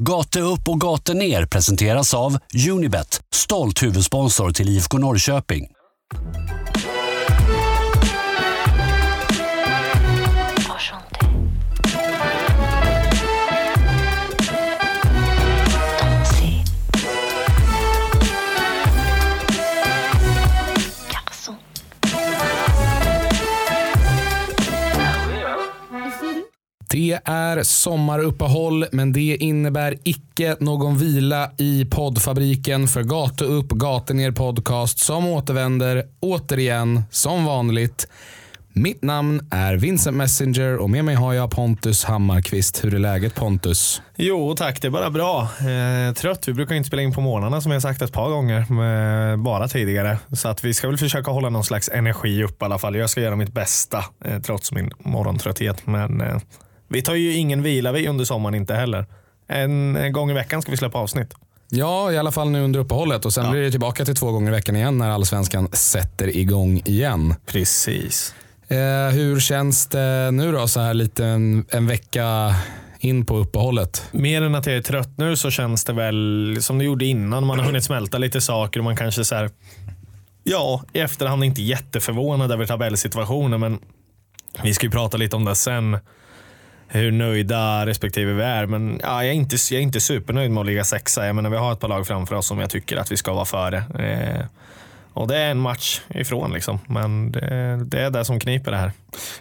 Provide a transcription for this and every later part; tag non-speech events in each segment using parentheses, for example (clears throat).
Gate upp och gate ner presenteras av Unibet, stolt huvudsponsor till IFK Norrköping. Det är sommaruppehåll, men det innebär icke någon vila i poddfabriken för Gata upp, Gata ner podcast som återvänder återigen som vanligt. Mitt namn är Vincent Messenger och med mig har jag Pontus Hammarkvist. Hur är läget Pontus? Jo tack, det är bara bra. Eh, trött. Vi brukar inte spela in på morgnarna som jag sagt ett par gånger, med, bara tidigare. Så att vi ska väl försöka hålla någon slags energi upp i alla fall. Jag ska göra mitt bästa eh, trots min morgontrötthet. Men eh, vi tar ju ingen vila vi under sommaren inte heller. En, gång i veckan ska vi släppa avsnitt. Ja, i alla fall nu under uppehållet och sen Ja. blir det tillbaka till två gånger i veckan igen när allsvenskan sätter igång igen. Precis. Eh, hur känns det nu då så här lite en, en vecka in på uppehållet? Mer än att jag är trött nu så känns det väl som det gjorde innan. Man har hunnit smälta lite saker och man kanske så här, ja, i efterhand inte jätteförvånad över tabellsituationen, men vi ska ju prata lite om det sen. Hur nöjda respektive vi är. Men ja, jag, är inte, jag är inte supernöjd med att ligga sexa. Jag menar, vi har ett par lag framför oss som jag tycker att vi ska vara före. Eh, och det är en match ifrån liksom. Men det, det är det som kniper det här.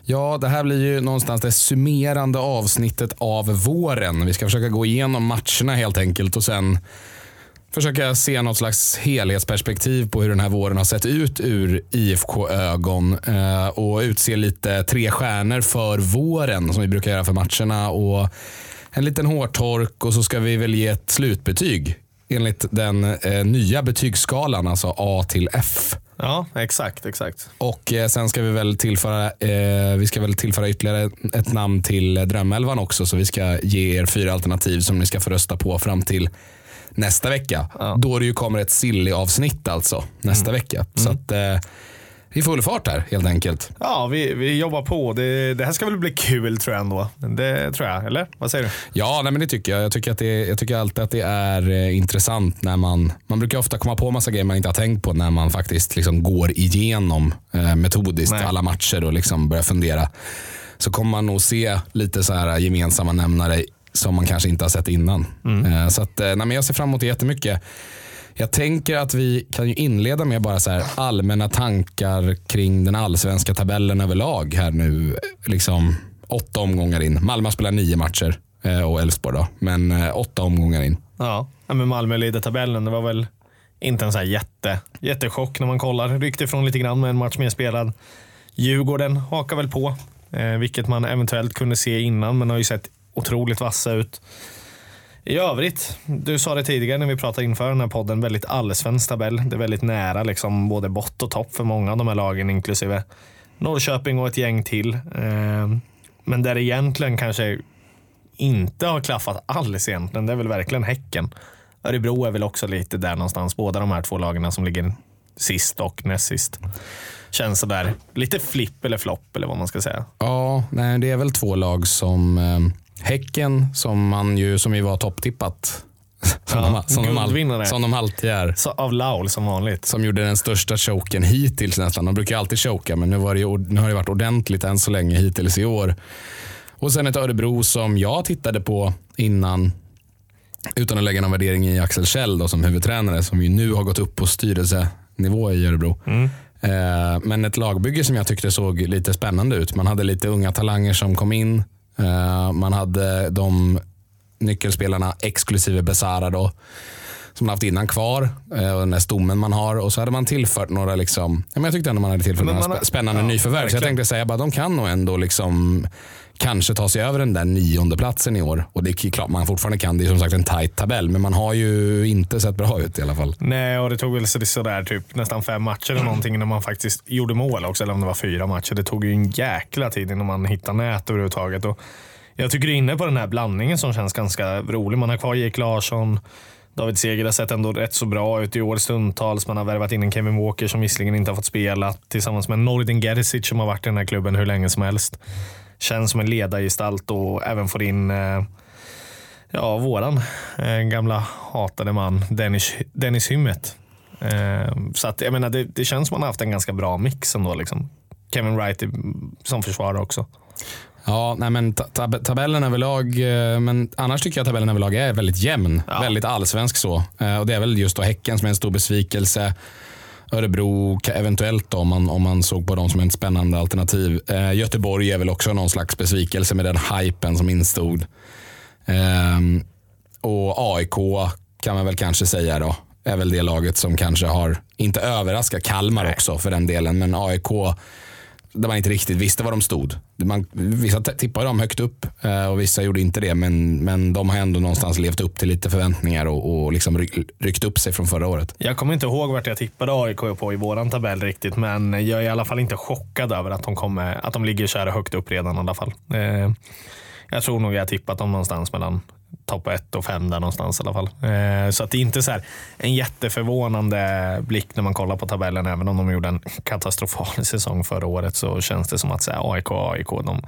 Ja, det här blir ju någonstans det summerande avsnittet av våren. Vi ska försöka gå igenom matcherna helt enkelt och sen försöka se något slags helhetsperspektiv på hur den här våren har sett ut ur IFK-ögon eh, och utse lite tre stjärnor för våren som vi brukar göra för matcherna och en liten hårtork och så ska vi väl ge ett slutbetyg enligt den eh, nya betygsskalan, alltså A till F. Ja, exakt, exakt. Och eh, sen ska vi väl tillföra, eh, vi ska väl tillföra ytterligare ett namn till Drömelvan också. Så vi ska ge er fyra alternativ som ni ska få rösta på fram till nästa vecka. Då det ju kommer ett silly-avsnitt alltså nästa vecka. Så att eh, vi är full fart här helt enkelt. Ja, vi, vi jobbar på. Det, det här ska väl bli kul tror jag ändå. Det tror jag, eller? Vad säger du? Ja, nej, men det tycker jag. Jag tycker, att det, jag tycker alltid att det är eh, intressant när man, man brukar ofta komma på massa grejer man inte har tänkt på när man faktiskt liksom går igenom eh, metodiskt Nej. alla matcher och liksom börjar fundera. Så kommer man nog se lite så här gemensamma nämnare som man kanske inte har sett innan. Eh, så att, eh, nej, men jag ser fram emot det jättemycket. Jag tänker att vi kan ju inleda med bara så här allmänna tankar kring den allsvenska tabellen överlag här nu. Liksom åtta omgångar in. Malmö spelar nio matcher eh, och Elfsborg då. Men eh, åtta omgångar in. Ja, men Malmö leder tabellen. Det var väl inte en så här jätte, jättechock när man kollar. Ryckte ifrån lite grann med en match mer spelad. Djurgården hakar väl på, eh, vilket man eventuellt kunde se innan, men har ju sett otroligt vassa ut. I övrigt, du sa det tidigare när vi pratade inför den här podden, väldigt allsvensk tabell. Det är väldigt nära liksom både bott och topp för många av de här lagen, inklusive Norrköping och ett gäng till. Eh, men där det egentligen kanske inte har klaffat alls egentligen, det är väl verkligen Häcken. Örebro är väl också lite där någonstans. Båda de här två lagen som ligger sist och näst sist. Känns sådär lite flipp eller flopp eller vad man ska säga. Ja, nej, det är väl två lag som eh, Häcken som man ju som ju var topptippat. (laughs) Som, Ja, de, som, de, som de alltid är. Så av Laul som vanligt. Som gjorde den största choken hittills nästan. De brukar alltid choka men nu, var det, nu har det varit ordentligt än så länge hittills i år. Och sen ett Örebro som jag tittade på innan utan att lägga någon värdering i Axel Kjell då, som huvudtränare som ju nu har gått upp på styrelsenivå i Örebro. Eh, men ett lagbygge som jag tyckte såg lite spännande ut. Man hade lite unga talanger som kom in. Eh, man hade de nyckelspelarna exklusive Besara då som man haft innan kvar eh, och den där stommen man har och så hade man tillfört några liksom, ja, men jag tyckte ändå man hade tillfört Men några har- spä- spännande ja, nyförvärv. Så jag tänkte säga bara de kan nog ändå liksom kanske ta sig över den där nionde platsen i år. Och det är klart man fortfarande kan. Det är som sagt en tight tabell men man har ju inte sett bra ut i alla fall. Nej, och det tog väl så- sådär typ nästan fem matcher eller någonting innan man faktiskt gjorde mål också. Eller om det var fyra matcher. Det tog ju en jäkla tid innan man hittade nät överhuvudtaget. Och jag tycker du är inne på den här blandningen som känns ganska rolig. Man har kvar Jake Larsson. David Seger har sett ändå rätt så bra ut i år stundtals. Man har värvat in en Kevin Walker som visserligen inte har fått spela tillsammans med Nordin Gerzic som har varit i den här klubben hur länge som helst. Känns som en ledargestalt och även får in eh, Ja, våran eh, gamla hatade man Dennis, Dennis Hymmet. Eh, så att, jag menar, det, det känns som man har haft en ganska bra mix ändå. Liksom. Kevin Wright som försvarare också. Ja, nej men tab tabellen överlag, men annars tycker jag tabellen överlag är väldigt jämn. Ja. Väldigt allsvensk så. Och det är väl just då Häcken som är en stor besvikelse. Örebro eventuellt då, om man, om man såg på dem som ett spännande alternativ. Eh, Göteborg är väl också någon slags besvikelse med den hypen som instod. Ehm, och AIK kan man väl kanske säga då. Är väl det laget som kanske har, inte överraskat, Kalmar Nej. också för den delen, men AIK där man inte riktigt visste var de stod. Man, vissa tippade dem högt upp eh, och vissa gjorde inte det. Men, men de har ändå någonstans levt upp till lite förväntningar och, och liksom ry- ryckt upp sig från förra året. Jag kommer inte ihåg vart jag tippade AIK på i våran tabell riktigt, men jag är i alla fall inte chockad över att de, kommer, att de ligger så här högt upp redan i alla fall. Eh, jag tror nog jag har tippat dem någonstans mellan topp 1 och 5 där någonstans i alla fall. Eh, så att det är inte så här en jätteförvånande blick när man kollar på tabellen. Även om de gjorde en katastrofal (laughs) säsong förra året så känns det som att så här, AIK, AIK, de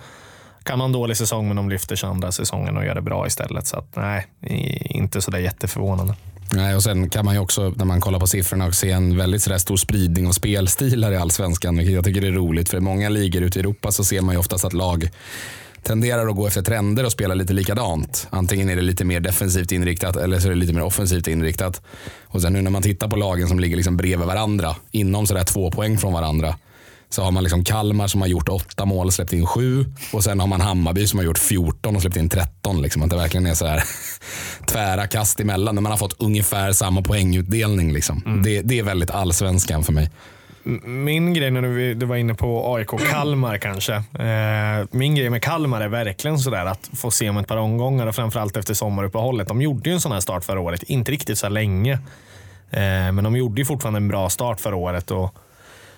kan ha en dålig säsong men de lyfter sig andra säsongen och gör det bra istället. Så att, nej, inte så där jätteförvånande. Nej, och sen kan man ju också när man kollar på siffrorna se en väldigt sådär stor spridning av spelstilar i allsvenskan. Vilket jag tycker är roligt. För i många ligor ute i Europa så ser man ju oftast att lag tenderar att gå efter trender och spela lite likadant. Antingen är det lite mer defensivt inriktat eller så är det lite mer offensivt inriktat. Och sen nu när man tittar på lagen som ligger liksom bredvid varandra, inom sådär två poäng från varandra, så har man liksom Kalmar som har gjort åtta mål och släppt in sju. Och sen har man Hammarby som har gjort 14 och släppt in 13. Liksom. Att det verkligen är så här (laughs) tvära kast emellan. När man har fått ungefär samma poängutdelning. Liksom. Det, det är väldigt allsvenskan för mig. Min grej när du, du var inne på AIK (clears throat) Kalmar kanske. Eh, min grej med Kalmar är verkligen sådär att få se om ett par omgångar och framförallt efter sommaruppehållet. De gjorde ju en sån här start förra året, inte riktigt så länge. Eh, men de gjorde ju fortfarande en bra start förra året och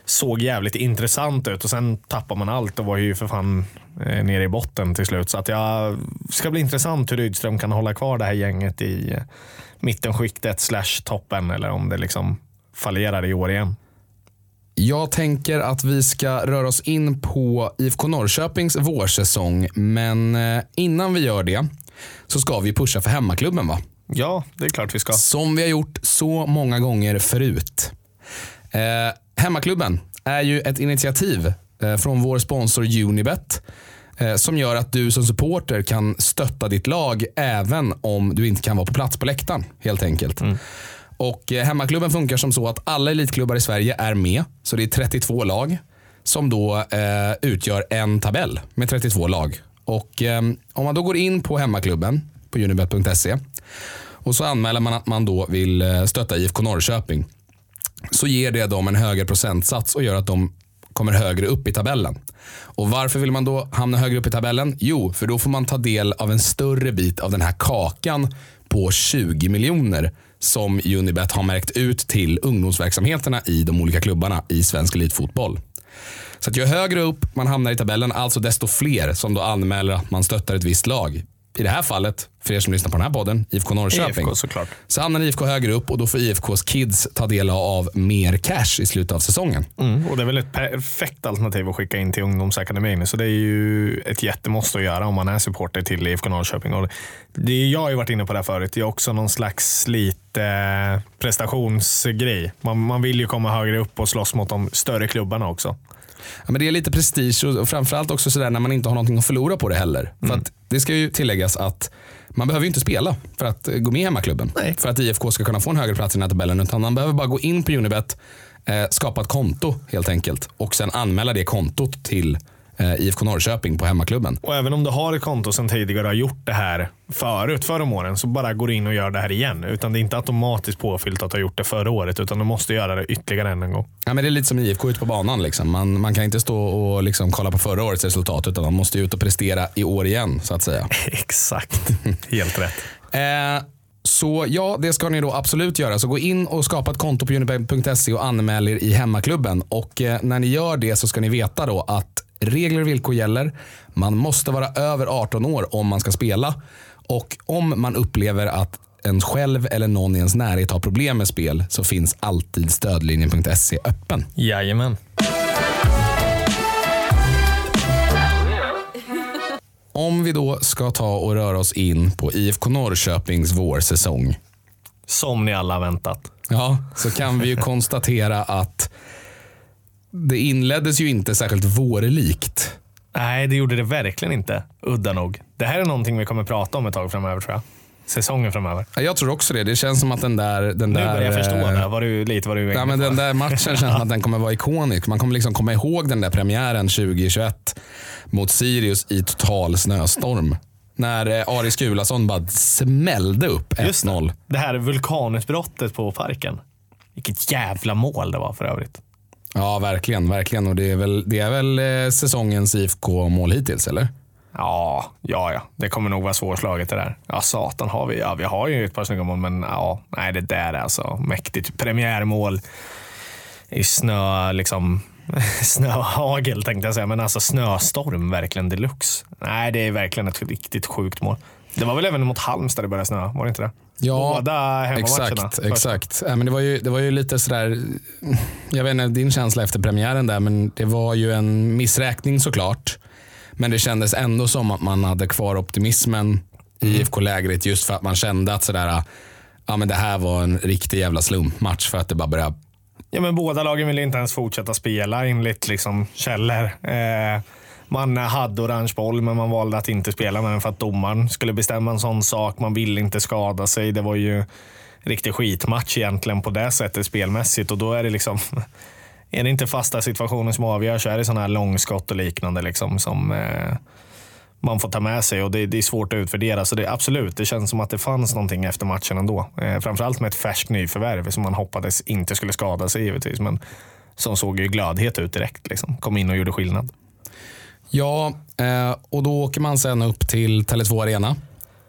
såg jävligt intressant ut och sen tappar man allt och var ju för fan eh, nere i botten till slut. Så att jag ska bli intressant hur Rydström kan hålla kvar det här gänget i mittenskiktet slash toppen eller om det liksom fallerar i år igen. Jag tänker att vi ska röra oss in på IFK Norrköpings vårsäsong. Men eh, innan vi gör det så ska vi pusha för hemmaklubben va? Ja, det är klart vi ska. Som vi har gjort så många gånger förut. Eh, hemmaklubben är ju ett initiativ eh, från vår sponsor Unibet. Eh, som gör att du som supporter kan stötta ditt lag även om du inte kan vara på plats på läktaren. Helt enkelt. Och eh, Hemmaklubben funkar som så att alla elitklubbar i Sverige är med. Så det är 32 lag som då eh, utgör en tabell med 32 lag. Och eh, Om man då går in på hemmaklubben på unibet.se och så anmäler man att man då vill eh, stötta IFK Norrköping. Så ger det dem en högre procentsats och gör att de kommer högre upp i tabellen. Och Varför vill man då hamna högre upp i tabellen? Jo, för då får man ta del av en större bit av den här kakan på 20 miljoner som Unibet har märkt ut till ungdomsverksamheterna i de olika klubbarna i svensk elitfotboll. Så att ju högre upp man hamnar i tabellen, alltså desto fler som då anmäler att man stöttar ett visst lag. I det här fallet, för er som lyssnar på den här podden, IFK Norrköping. IFK såklart. Så hamnar IFK högre upp och då får IFKs kids ta del av mer cash i slutet av säsongen. Mm, och det är väl ett perfekt alternativ att skicka in till ungdomsakademin. Så det är ju ett jättemåste att göra om man är supporter till IFK Norrköping. Och det, jag har ju varit inne på det här förut. Det är också någon slags lite eh, prestationsgrej. Man, man vill ju komma högre upp och slåss mot de större klubbarna också. Ja, men det är lite prestige och och framförallt också sådär när man inte har någonting att förlora på det heller. För att det ska ju tilläggas att man behöver ju inte spela för att eh, gå med i hemmaklubben. Nej. För att IFK ska kunna få en högre plats i den här tabellen. Utan man behöver bara gå in på Unibet, eh, skapa ett konto helt enkelt. Och sen anmäla det kontot till IFK Norrköping på hemmaklubben. Och även om du har ett konto sedan tidigare och har gjort det här förut, förra om åren, så bara går du in och gör det här igen. Utan det är inte automatiskt påfyllt att du har gjort det förra året, utan du måste göra det ytterligare en gång. Ja, men det är lite som IFK ute på banan. Liksom. Man, man kan inte stå och liksom kolla på förra årets resultat utan man måste ut och prestera i år igen så att säga. (laughs) Exakt. Helt rätt. (laughs) Eh, så ja, det ska ni då absolut göra. Så gå in och skapa ett konto på unibet.se och anmäl er i hemmaklubben. Och eh, när ni gör det så ska ni veta då att regler och villkor gäller. Man måste vara över 18 år om man ska spela. Och om man upplever att en själv eller någon i ens närhet har problem med spel så finns alltid stödlinjen.se öppen. Jajamän. Om vi då ska ta och röra oss in på IFK Norrköpings vårsäsong. Som ni alla väntat. Ja, så kan vi ju (laughs) konstatera att det inleddes ju inte särskilt vårlikt. Nej, det gjorde det verkligen inte. Udda nog. Det här är någonting vi kommer prata om ett tag framöver tror jag. Säsongen framöver. Ja, Jag tror också det. Det känns som att den där... Den Nu där börjar jag förstå eh, det. Var du, lite vad du Ja, men den där matchen känns som (laughs) att den kommer vara ikonisk. Man kommer liksom komma ihåg den där premiären 2021 mot Sirius i total snöstorm. När eh, Aris Gulason bara smällde upp Just 1-0. det. det här vulkanutbrottet på parken. Vilket jävla mål det var för övrigt. Ja, verkligen. verkligen. Och det är väl, det är väl eh, säsongens IFK-mål hittills, eller? Ja, ja, ja. Det kommer nog vara svårslaget det där. Ja, satan har vi. Ja, vi har ju ett par snygga mål, men ja, nej, det där är alltså mäktigt. Premiärmål i snö, liksom (laughs) snöhagel tänkte jag säga, men alltså snöstorm verkligen deluxe. Nej, det är verkligen ett riktigt sjukt mål. Det var väl även mot Halmstad det började snöa, var det inte det? Ja, Båda hemmamatcherna. Exakt, exakt. Ja, men det, var ju, det var ju lite sådär, jag vet inte din känsla efter premiären där, men det var ju en missräkning såklart. Men det kändes ändå som att man hade kvar optimismen i IFK-lägret just för att man kände att sådär, ja, men det här var en riktig jävla slumpmatch för att det bara började Ja, men båda lagen ville inte ens fortsätta spela enligt liksom källor. Eh, man hade orange boll, men man valde att inte spela med den för att domaren skulle bestämma en sån sak. Man ville inte skada sig. Det var ju riktig skitmatch egentligen på det sättet spelmässigt. Och då är det liksom... Är det inte fasta situationer som avgör så är det sådana här långskott och liknande liksom som eh, man får ta med sig och det, det är svårt att utvärdera. Så det, absolut, det känns som att det fanns någonting efter matchen ändå. Eh, framförallt med ett färskt nyförvärv som man hoppades inte skulle skada sig givetvis. Men som såg ju glödhet ut direkt. Liksom. Kom in och gjorde skillnad. Ja, eh, och då åker man sen upp till Tele2 Arena.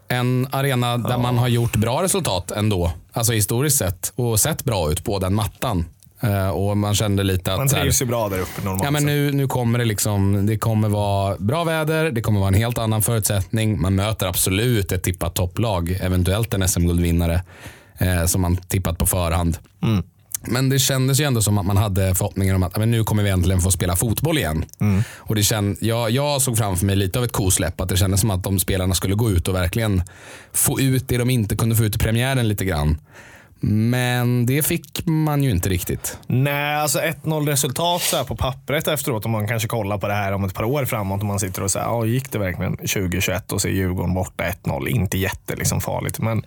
En arena där man har gjort bra resultat ändå. Alltså historiskt sett. Och sett bra ut på den mattan. Eh, och man kände lite att... Man trivs ju bra där uppe normalt Ja, men nu, nu kommer det liksom, det kommer vara bra väder, det kommer vara en helt annan förutsättning. Man möter absolut ett tippat topplag, eventuellt en SM-guldvinnare eh, som man tippat på förhand. Mm. Men det kändes ju ändå som att man hade förhoppningar om att men nu kommer vi äntligen få spela fotboll igen. Mm. Och det känd, jag, jag såg framför mig lite av ett kosläpp, att det kändes som att de spelarna skulle gå ut och verkligen få ut det de inte kunde få ut i premiären lite grann. Men det fick man ju inte riktigt. Nej, alltså 1-0 resultat så här på pappret efteråt. Om man kanske kollar på det här om ett par år framåt. Om man sitter och säger, ja, gick det verkligen 2021 och ser Djurgården borta 1-0. Inte jätte liksom farligt, men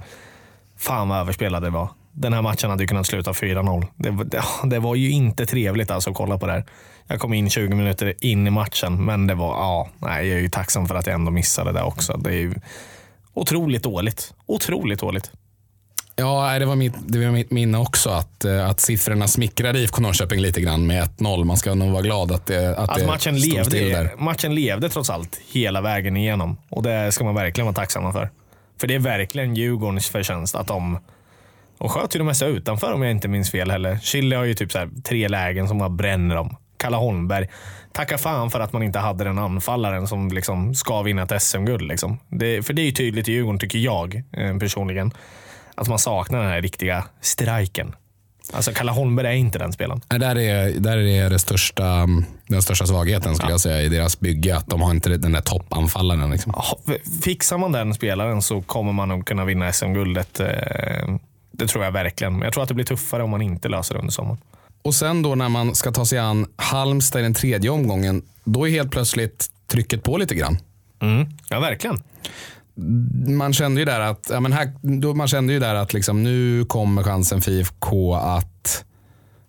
fan vad överspelade det var. Den här matchen hade ju kunnat sluta 4-0. Det, var- det, (laughs) det var ju inte trevligt alltså att kolla på det här. Jag kom in 20 minuter in i matchen, men det var, ja, nej, jag är ju tacksam för att jag ändå missade det också. Det är ju otroligt dåligt. Otroligt dåligt. Ja, det var mitt, det var mitt minne också att, eh, att siffrorna smickrade IFK Norrköping lite grann med 1-0. Man ska nog vara glad att det, att Att det matchen stod levde, där. matchen levde trots allt hela vägen igenom. Och det ska man verkligen vara tacksamma för. För det är verkligen Djurgårdens förtjänst att de och sköt ju det mesta utanför om jag inte minns fel heller. Chile har ju typ så tre lägen som bara bränner dem. Kalle Holmberg. Tacka fan för att man inte hade den anfallaren som liksom ska vinna ett SM-guld. Liksom. Det, för det är ju tydligt i Djurgården, tycker jag eh, personligen, att man saknar den här riktiga striken. Alltså Kalle Holmberg är inte den spelaren. Nej, Där är, där är det största, den största svagheten skulle jag säga i deras bygge. Att de har inte den där toppanfallaren. Liksom. Ja, Fixar man den spelaren så kommer man nog kunna vinna SM-guldet. eh, Det tror jag verkligen. Men jag tror att det blir tuffare om man inte löser det under sommaren. Och sen då när man ska ta sig an Halmstad i den tredje omgången, då är helt plötsligt trycket på lite grann. Mm. Ja, verkligen. Man kände ju där att, ja, men här, då man kände ju där att liksom, nu kommer chansen för IFK att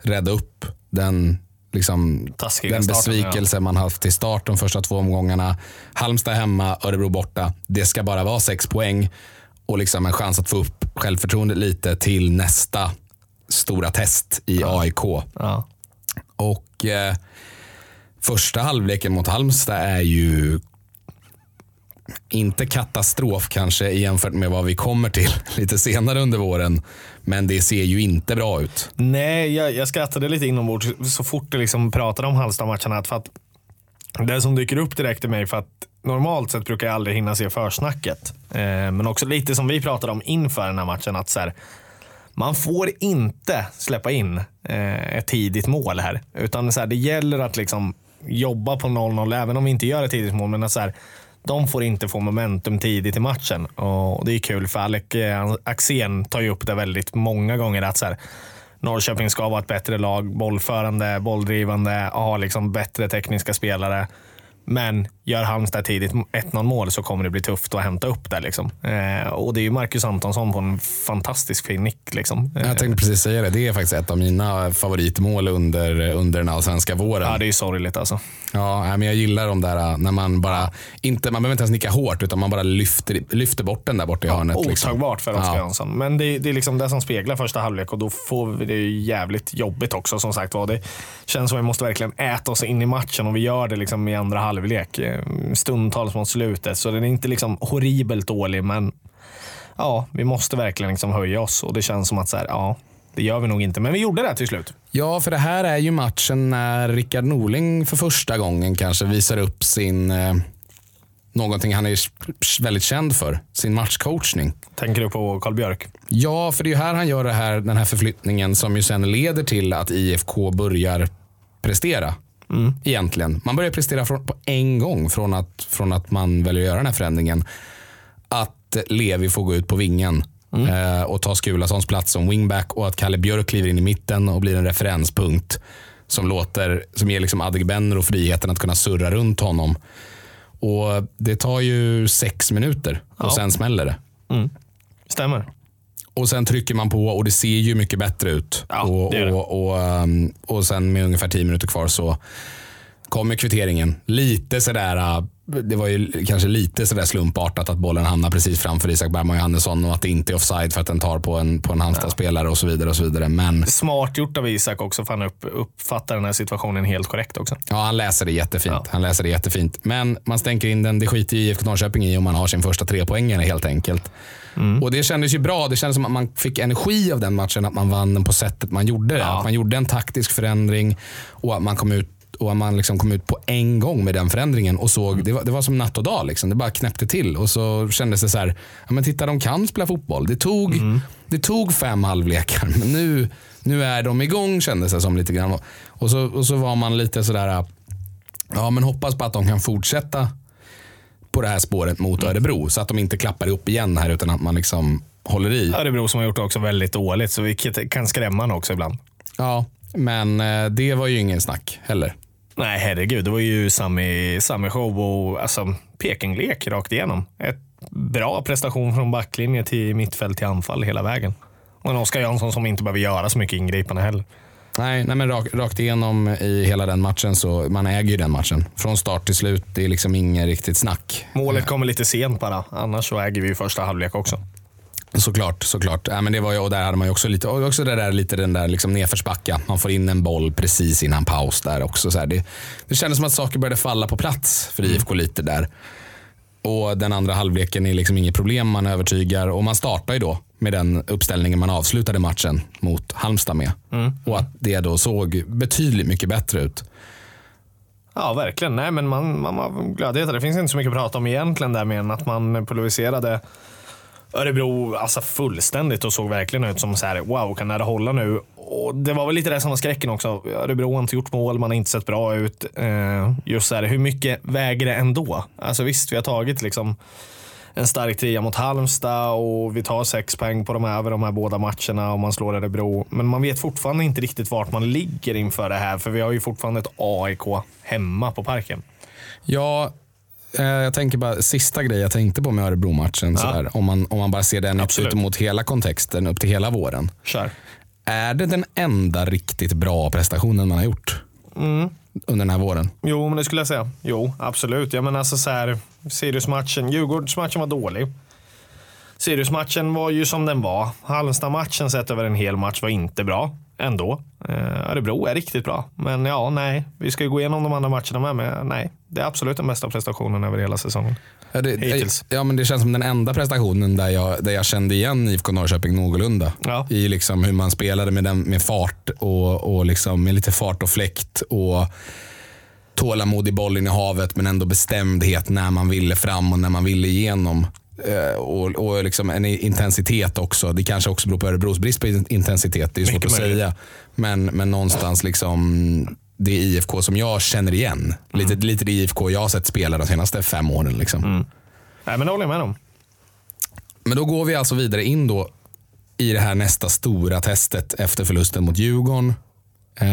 rädda upp den, liksom, Taskiga den starten, besvikelse man haft i start de första två omgångarna. Halmstad hemma, Örebro borta. Det ska bara vara sex poäng och liksom en chans att få upp självförtroendet lite till nästa stora test i AIK. Ja. Och eh, första halvleken mot Halmstad är ju inte katastrof kanske jämfört med vad vi kommer till (laughs) lite senare under våren. Men det ser ju inte bra ut. Nej, jag, jag skrattade lite inombords så fort du liksom pratade om Halmstad-matcherna. För att det som dyker upp direkt i mig, för att normalt sett brukar jag aldrig hinna se försnacket. Eh, men också lite som vi pratade om inför den här matchen. att så här, Man får inte släppa in eh, ett tidigt mål här. Utan så här, det gäller att liksom jobba på 0-0, även om vi inte gör ett tidigt mål. Men att så här, de får inte få momentum tidigt i matchen. Och det är kul för Alec eh, Axén tar ju upp det väldigt många gånger. att så här, Norrköping ska vara ett bättre lag, bollförande, bolldrivande, ha liksom bättre tekniska spelare. Men gör Halmstad tidigt 1-0 mål så kommer det bli tufft att hämta upp det. Liksom. Eh, och det är ju Marcus Antonsson på en fantastisk fin nick. Liksom. Jag tänkte precis säga det. Det är faktiskt ett av mina favoritmål under, under den allsvenska våren. Ja, det är ju sorgligt alltså. Ja, men jag gillar de där äh, när man bara, inte, man behöver inte ens nicka hårt utan man bara lyfter, lyfter bort den där borta i hörnet. liksom. Otagbart för Oskar Ja. Jansson. Men det, det är liksom det som speglar första halvlek och då får vi det ju jävligt jobbigt också som sagt var. Det känns som att vi måste verkligen äta oss in i matchen och vi gör det liksom i andra halvlek. Eh, Stundtals mot slutet. Så den är inte liksom horribelt dålig men ja, vi måste verkligen liksom höja oss och det känns som att så här, ja, det gör vi nog inte. Men vi gjorde det till slut. Ja, för det här är ju matchen när Rickard Norling för första gången kanske visar upp sin, eh, någonting han är väldigt känd för, sin matchcoachning. Tänker du på Karl Björk? Ja, för det är ju här han gör det här, den här förflyttningen som ju sen leder till att IFK börjar prestera. Egentligen. Man börjar prestera från, på en gång från att, från att man väljer att göra den här förändringen. Att Levi får gå ut på vingen eh, och ta Skulasons plats som wingback och att Kalle Björk kliver in i mitten och blir en referenspunkt som, låter, som ger liksom Adegbenro friheten att kunna surra runt honom. Och Det tar ju sex minuter och Ja. sen smäller det. Stämmer. Och sen trycker man på och det ser ju mycket bättre ut. Ja, och, det det. och, och, um, och sen med ungefär 10 minuter kvar så kommer kvitteringen. Lite sådär, uh, det var ju kanske lite sådär slumpartat att bollen hamnar precis framför Isak Bergman Johannesson och att det inte är offside för att den tar på en, på en Halmstad-spelare och så vidare. och så vidare. Men Smart gjort av Isak också för han upp, uppfattar den här situationen helt korrekt också. ja, han läser det jättefint. Ja. Han läser det jättefint. Men man stänker in den, det skiter ju IFK Norrköping i om man har sin första trepoängare helt enkelt. Och Det kändes ju bra. Det kändes som att man fick energi av den matchen, att man vann den på sättet man gjorde det. Ja. Att man gjorde en taktisk förändring och att man kom ut och att man liksom kom ut på en gång med den förändringen och såg, det var, det var som natt och dag. Liksom. Det bara knäppte till och så kändes det så här, ja, men titta de kan spela fotboll. Det tog, det tog fem halvlekar men nu, nu är de igång kändes det som lite grann. Och så, och så var man lite sådär, ja men hoppas på att de kan fortsätta på det här spåret mot Örebro så att de inte klappar ihop igen här utan att man liksom håller i. Örebro som har gjort det också väldigt dåligt, så vilket kan skrämma en också ibland. Ja, men eh, det var ju ingen snack heller. Nej, herregud. Det var ju Sami, Sami show och alltså, Pekinglek rakt igenom. Ett bra prestation från backlinje till mittfält till anfall hela vägen. Och en Oskar Jansson som inte behöver göra så mycket ingripande heller. Nej, nej men rak, rakt igenom i hela den matchen så man äger ju den matchen. Från start till slut. Det är liksom inget riktigt snack. Målet kommer lite sent bara. Annars så äger vi första halvlek också. Såklart, såklart. Ja, men det var ju, och där hade man också lite, också det där, lite den där liksom nedförsbacka. Man får in en boll precis innan paus där också. Så här, det, det kändes som att saker började falla på plats för IFK lite där. Och den andra halvleken är liksom inget problem. Man övertygar och man startar ju då med den uppställningen man avslutade matchen mot Halmstad med. Och att det då såg betydligt mycket bättre ut. Ja, verkligen. Nej, men man, man var glödhetare. Det finns inte så mycket att prata om egentligen där mer än att man pulveriserade Örebro alltså fullständigt och såg verkligen ut som så här, wow, kan det här hålla nu? Och det var väl lite det som var skräcken också. Örebro har inte gjort mål, man har inte sett bra ut. Eh, just så här, hur mycket väger det ändå? Alltså visst, vi har tagit liksom en stark trea mot Halmstad och vi tar sex poäng på de här, över de här båda matcherna och man slår Örebro. Men man vet fortfarande inte riktigt vart man ligger inför det här, för vi har ju fortfarande ett AIK hemma på parken. Ja, jag tänker bara sista grej jag tänkte på med Örebro-matchen. sådär, Om, man, om man bara ser den Absolut. ut mot hela kontexten, upp till hela våren. Kör. Är det den enda riktigt bra prestationen man har gjort under den här våren? Jo, men det skulle jag säga. Jo, absolut. Jag menar alltså så här, Sirius-matchen, Djurgårdsmatchen var dålig. Sirius-matchen var ju som den var. Halmstad-matchen sett över en hel match var inte bra ändå. Eh, Örebro är riktigt bra. Men ja, nej. Vi ska ju gå igenom de andra matcherna med, men nej. Det är absolut den bästa prestationen över hela säsongen. Ja, det, Hittills. ja, men det känns som den enda prestationen där jag, där jag kände igen IFK Norrköping någorlunda. Ja. I liksom hur man spelade med, den, med fart och, och liksom med lite fart och fläkt. Och tålamod i bollen i havet men ändå bestämdhet när man ville fram och när man ville igenom. Eh, och, och liksom en intensitet också. Det kanske också beror på Örebros brist på intensitet. Det är svårt att möjligt. säga. Men, men någonstans liksom det IFK som jag känner igen. Lite, lite det IFK jag har sett spela de senaste fem åren. Liksom. Nej, men det håller jag med om. Men då går vi alltså vidare in då i det här nästa stora testet efter förlusten mot Djurgården. Eh,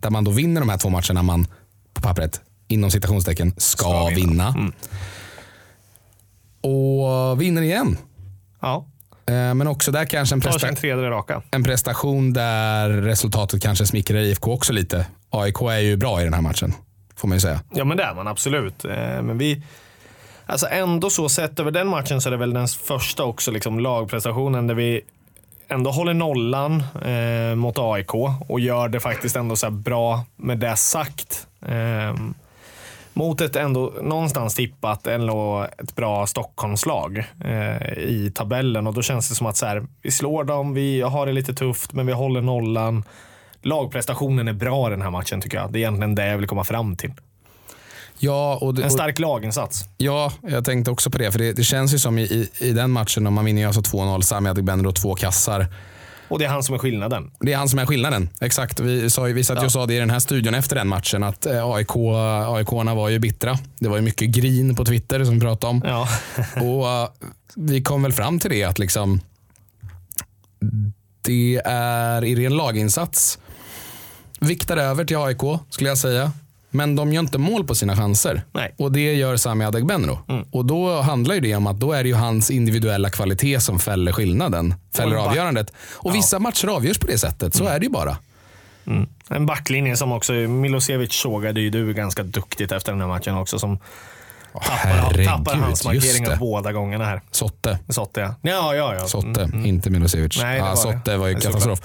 där man då vinner de här två matcherna man på pappret inom citationstecken ska, Ska vinna. vinna. Och vinner igen. Ja, Eh, men också där kanske en, presta- sin tredje raka. en prestation där resultatet kanske smickrar IFK också lite. AIK är ju bra i den här matchen. Får man ju säga. Ja men det är man absolut. Eh, Men vi, alltså ändå så sett över den matchen så är det väl den första också liksom lagprestationen där vi ändå håller nollan eh, mot AIK och gör det faktiskt ändå så här bra med det sagt. Eh, mot ett ändå någonstans tippat ändå ett bra Stockholmslag eh, i tabellen och då känns det som att så här, vi slår dem, vi har det lite tufft men vi håller nollan. Lagprestationen är bra i den här matchen tycker jag. Det är egentligen det jag vill komma fram till. Ja, och, det, En stark laginsats. ja, jag tänkte också på det. För det, det känns ju som i, i, i den matchen, och man vinner ju alltså 2-0, Sami Adegbenro två kassar. Och det är han som är skillnaden. Det är han som är skillnaden. Exakt. Vi, sa, vi satt ju och sa det i den här studion efter den matchen att eh, AIK, AIK-arna var ju bittra. Det var ju mycket grin på Twitter som vi pratade om. Ja. (laughs) Och eh, vi kom väl fram till det att liksom det är i ren laginsats viktar över till AIK skulle jag säga. Men de gör inte mål på sina chanser. Nej. Och det gör Sami Adegbenro. Och då handlar ju det om att då är det ju hans individuella kvalitet som fäller skillnaden. Fäller Och avgörandet. Och vissa matcher avgörs på det sättet. Så är det ju bara. En backlinje som också, Milosevic sågade ju du ganska duktigt efter den här matchen också. Som tappar, tappar hans markeringar det. båda gångerna här. Sotte. Sotte ja. Ja, ja, ja. Sotte, inte Milosevic. Nej, det ja, var det. Sotte var ju Det katastrof.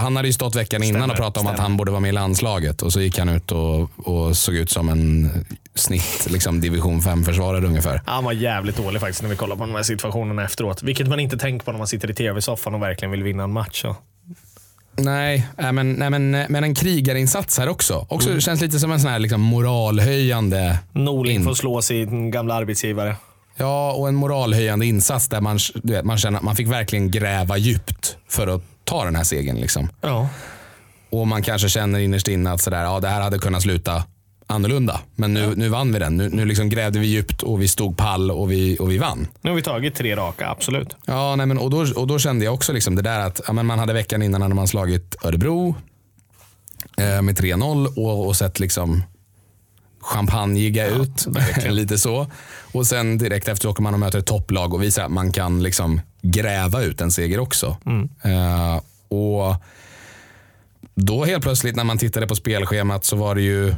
Han hade ju stått veckan innan Stämmer, och pratat om att stämmer. han borde vara med i landslaget och så gick han ut och, och såg ut som en snitt liksom division 5-försvarare ungefär. Han var jävligt dålig faktiskt när vi kollar på de här situationerna efteråt. Vilket man inte tänker på när man sitter i tv-soffan och verkligen vill vinna en match. Så. Nej, äh, men, nej men, men en krigarinsats här också. Också Mm. känns lite som en sån här liksom moralhöjande Norling In. får slå sin gamla arbetsgivare. Ja, och en moralhöjande insats där man, vet, man känner att man fick verkligen gräva djupt för att ta den här segern. Liksom. Ja. Och man kanske känner innerst inne att sådär, ja, det här hade kunnat sluta annorlunda. Men nu, nu vann vi den. Nu, nu liksom grävde vi djupt och vi stod pall och vi, och vi vann. Nu har vi tagit tre raka, absolut. Ja, nej, men, och, då, och då kände jag också liksom det där att ja, men man hade veckan innan hade man slagit Örebro eh, med 3-0 och, och sett liksom champageiga ut. (laughs) lite så. Och sen direkt efter åker man och möter ett topplag och visar att man kan liksom gräva ut en seger också. Eh, och då helt plötsligt när man tittade på spelschemat så var det ju,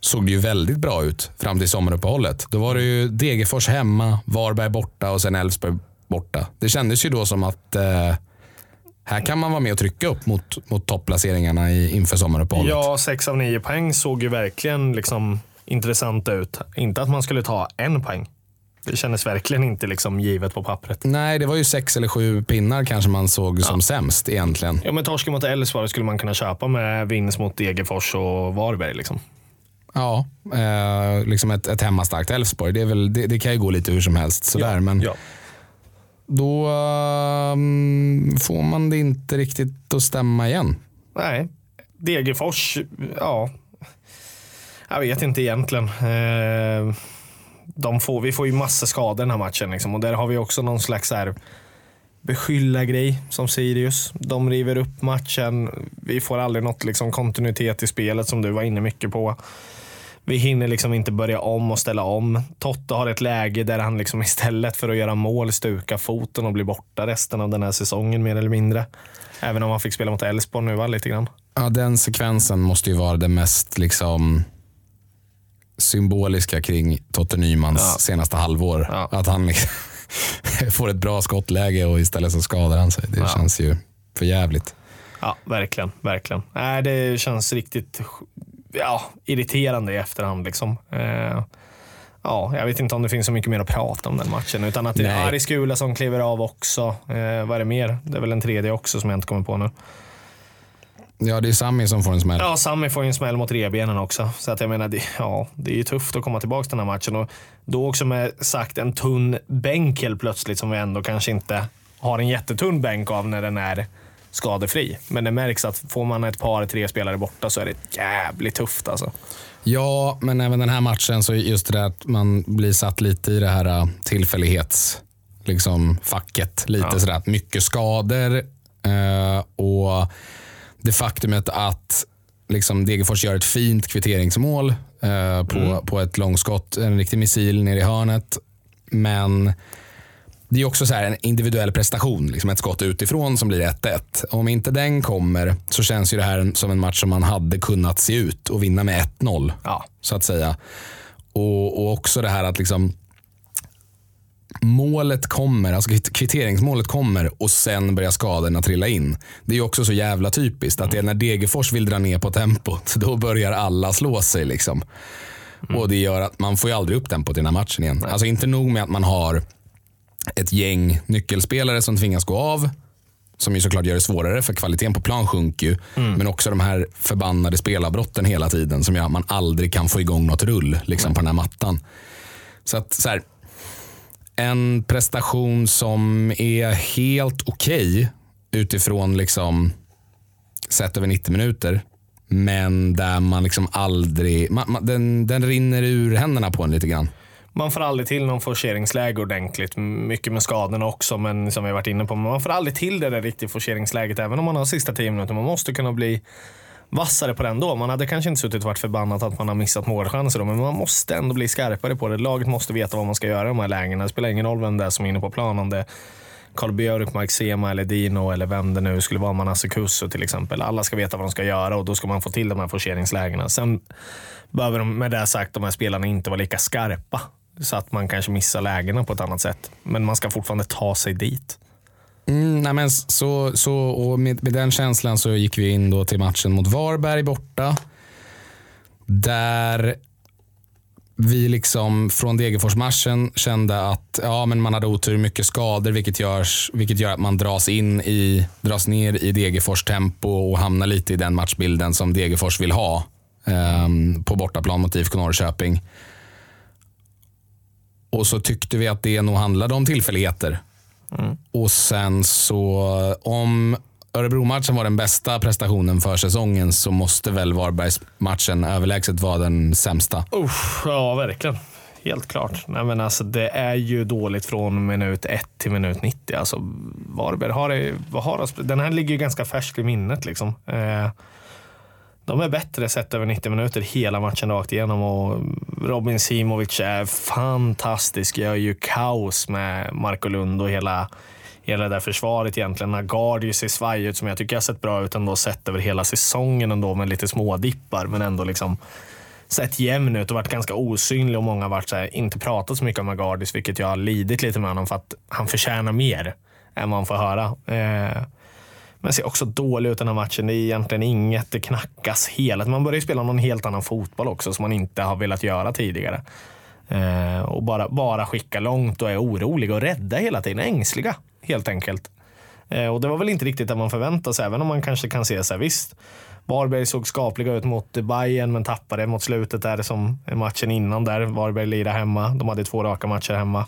såg det ju väldigt bra ut fram till sommaruppehållet. Då var det ju Degerfors hemma, Varberg borta och sen Elfsborg borta. Det kändes ju då som att eh, här kan man vara med och trycka upp mot, mot topplaceringarna i, inför sommaruppehållet. Ja, sex av nio poäng såg ju verkligen liksom intressant ut. Inte att man skulle ta en poäng. Det kändes verkligen inte liksom givet på pappret. Nej, det var ju sex eller sju pinnar kanske man såg som sämst egentligen. Ja, men torsken mot Elfsborg skulle man kunna köpa med vinst mot Degerfors och Varberg. Liksom. Ja, eh, liksom ett, ett hemmastarkt Elfsborg. Det, väl- det, det kan ju gå lite hur som helst. Sådär, men Ja. då ehm, får man det inte riktigt att stämma igen. Nej, Degerfors, ja. Jag vet inte egentligen. Eh, De får, vi får ju massa skador den här matchen liksom. och där har vi också någon slags här beskylla grej som Sirius. De river upp matchen. Vi får aldrig något liksom kontinuitet i spelet som du var inne mycket på. Vi hinner liksom inte börja om och ställa om. Totte har ett läge där han liksom istället för att göra mål stukar foten och blir borta resten av den här säsongen mer eller mindre. Även om han fick spela mot Elfsborg nu va, lite grann. Ja, den sekvensen måste ju vara det mest liksom symboliska kring Totte Nymans Ja. senaste halvår. Ja. Att han liksom (laughs) får ett bra skottläge och istället så skadar han sig. Det Ja. känns ju för jävligt. Ja, verkligen. verkligen. Nej, det känns riktigt ja, irriterande i efterhand. Liksom. Eh, ja, jag vet inte om det finns så mycket mer att prata om den matchen. Utan att det är Nej. Ari Skula som kliver av också. Eh, vad är det mer? Det är väl en tredje också som jag inte kommer på nu. Ja, det är Sami som får en smäll. Ja, Sami får en smäll mot revbenen också. Så att jag menar, det, ja, det är ju tufft att komma tillbaka till den här matchen. Och då också med sagt en tunn bänk helt plötsligt som vi ändå kanske inte har en jättetunn bänk av när den är skadefri. Men det märks att får man ett par, tre spelare borta så är det jävligt tufft alltså. Ja, men även den här matchen så just det där att man blir satt lite i det här äh, tillfällighets liksom, facket. Lite Ja. sådär mycket skador eh, och det faktumet att liksom, Degerfors gör ett fint kvitteringsmål eh, på, på ett långskott, en riktig missil ner i hörnet. Men det är också så här en individuell prestation, liksom ett skott utifrån som blir 1-1. Om inte den kommer så känns ju det här som en match som man hade kunnat se ut och vinna med 1-0 Ja, så att säga. Och, och också det här att liksom målet kommer, alltså kvitt- kvitteringsmålet kommer och sen börjar skadorna trilla in. Det är också så jävla typiskt att det är när Degerfors vill dra ner på tempot, (laughs) då börjar alla slå sig. Liksom. Och det gör att man får ju aldrig upp tempot i den här matchen igen. Alltså inte nog med att man har ett gäng nyckelspelare som tvingas gå av, som ju såklart gör det svårare för kvaliteten på plan sjunker ju. Men också de här förbannade spelavbrotten hela tiden som gör att man aldrig kan få igång något rull liksom, på den här mattan. Så att så här, en prestation som är helt okej utifrån liksom sett över 90 minuter. Men där man liksom aldrig, man, man, den, den rinner ur händerna på en lite grann. Man får aldrig till någon forceringsläge ordentligt. Mycket med skadorna också, men som vi varit inne på. Men man får aldrig till det där riktiga forceringsläget, även om man har sista tio minuter. Man måste kunna bli vassare på den då. Man hade kanske inte suttit och varit förbannad att man har missat målchanser då, men man måste ändå bli skarpare på det. Laget måste veta vad man ska göra i de här lägena. Det spelar ingen roll vem det är som är inne på planen. Om det är Karl Björk, Mark Sema eller Dino eller vem det nu skulle vara, Manasse Kusso till exempel. Alla ska veta vad de ska göra och då ska man få till de här forceringslägena. Sen behöver de, med det sagt, de här spelarna inte vara lika skarpa. Så att man kanske missar lägena på ett annat sätt. Men man ska fortfarande ta sig dit. Mm, nej men så, så, och med, med den känslan så gick vi in då till matchen mot Varberg borta. Där vi liksom från Degerfors-matchen kände att ja, men man hade otur, mycket skador vilket, görs, vilket gör att man dras, in i, dras ner i Degerfors tempo och hamnar lite i den matchbilden som Degerfors vill ha eh, på bortaplan mot IFK Norrköping. Och så tyckte vi att det nog handlade om tillfälligheter. Och sen så om Örebro-matchen var den bästa prestationen för säsongen så måste väl Varbergs-matchen överlägset vara den sämsta. Usch, ja, verkligen. Helt klart. Nej, men alltså, det är ju dåligt från minut 1 till minut 90. Alltså, Varberg har, det- vad har de- den här ligger ju ganska färsk i minnet. Liksom. Eh, de är bättre sett över 90 minuter hela matchen rakt igenom och Robin Simovic är fantastisk. Gör ju kaos med Marco Lund och hela, hela det där försvaret egentligen. Nagardius ser svajig ut som jag tycker har sett bra ut ändå sett över hela säsongen ändå med lite små dippar men ändå liksom sett jämn ut och varit ganska osynlig och många har varit så här, inte pratat så mycket om Agardis, vilket jag har lidit lite med honom för att han förtjänar mer än vad man får höra. Eh, men ser också dålig ut den här matchen. Det är egentligen inget, det knackas hela Man börjar ju spela någon helt annan fotboll också som man inte har velat göra tidigare. Eh, och bara, bara skicka långt och är oroliga och rädda hela tiden. Ängsliga, helt enkelt. Eh, och det var väl inte riktigt det man förväntade sig, även om man kanske kan se så här, visst. Varberg såg skapliga ut mot Bayern men tappade mot slutet där som matchen innan där. Varberg lirade hemma. De hade två raka matcher hemma.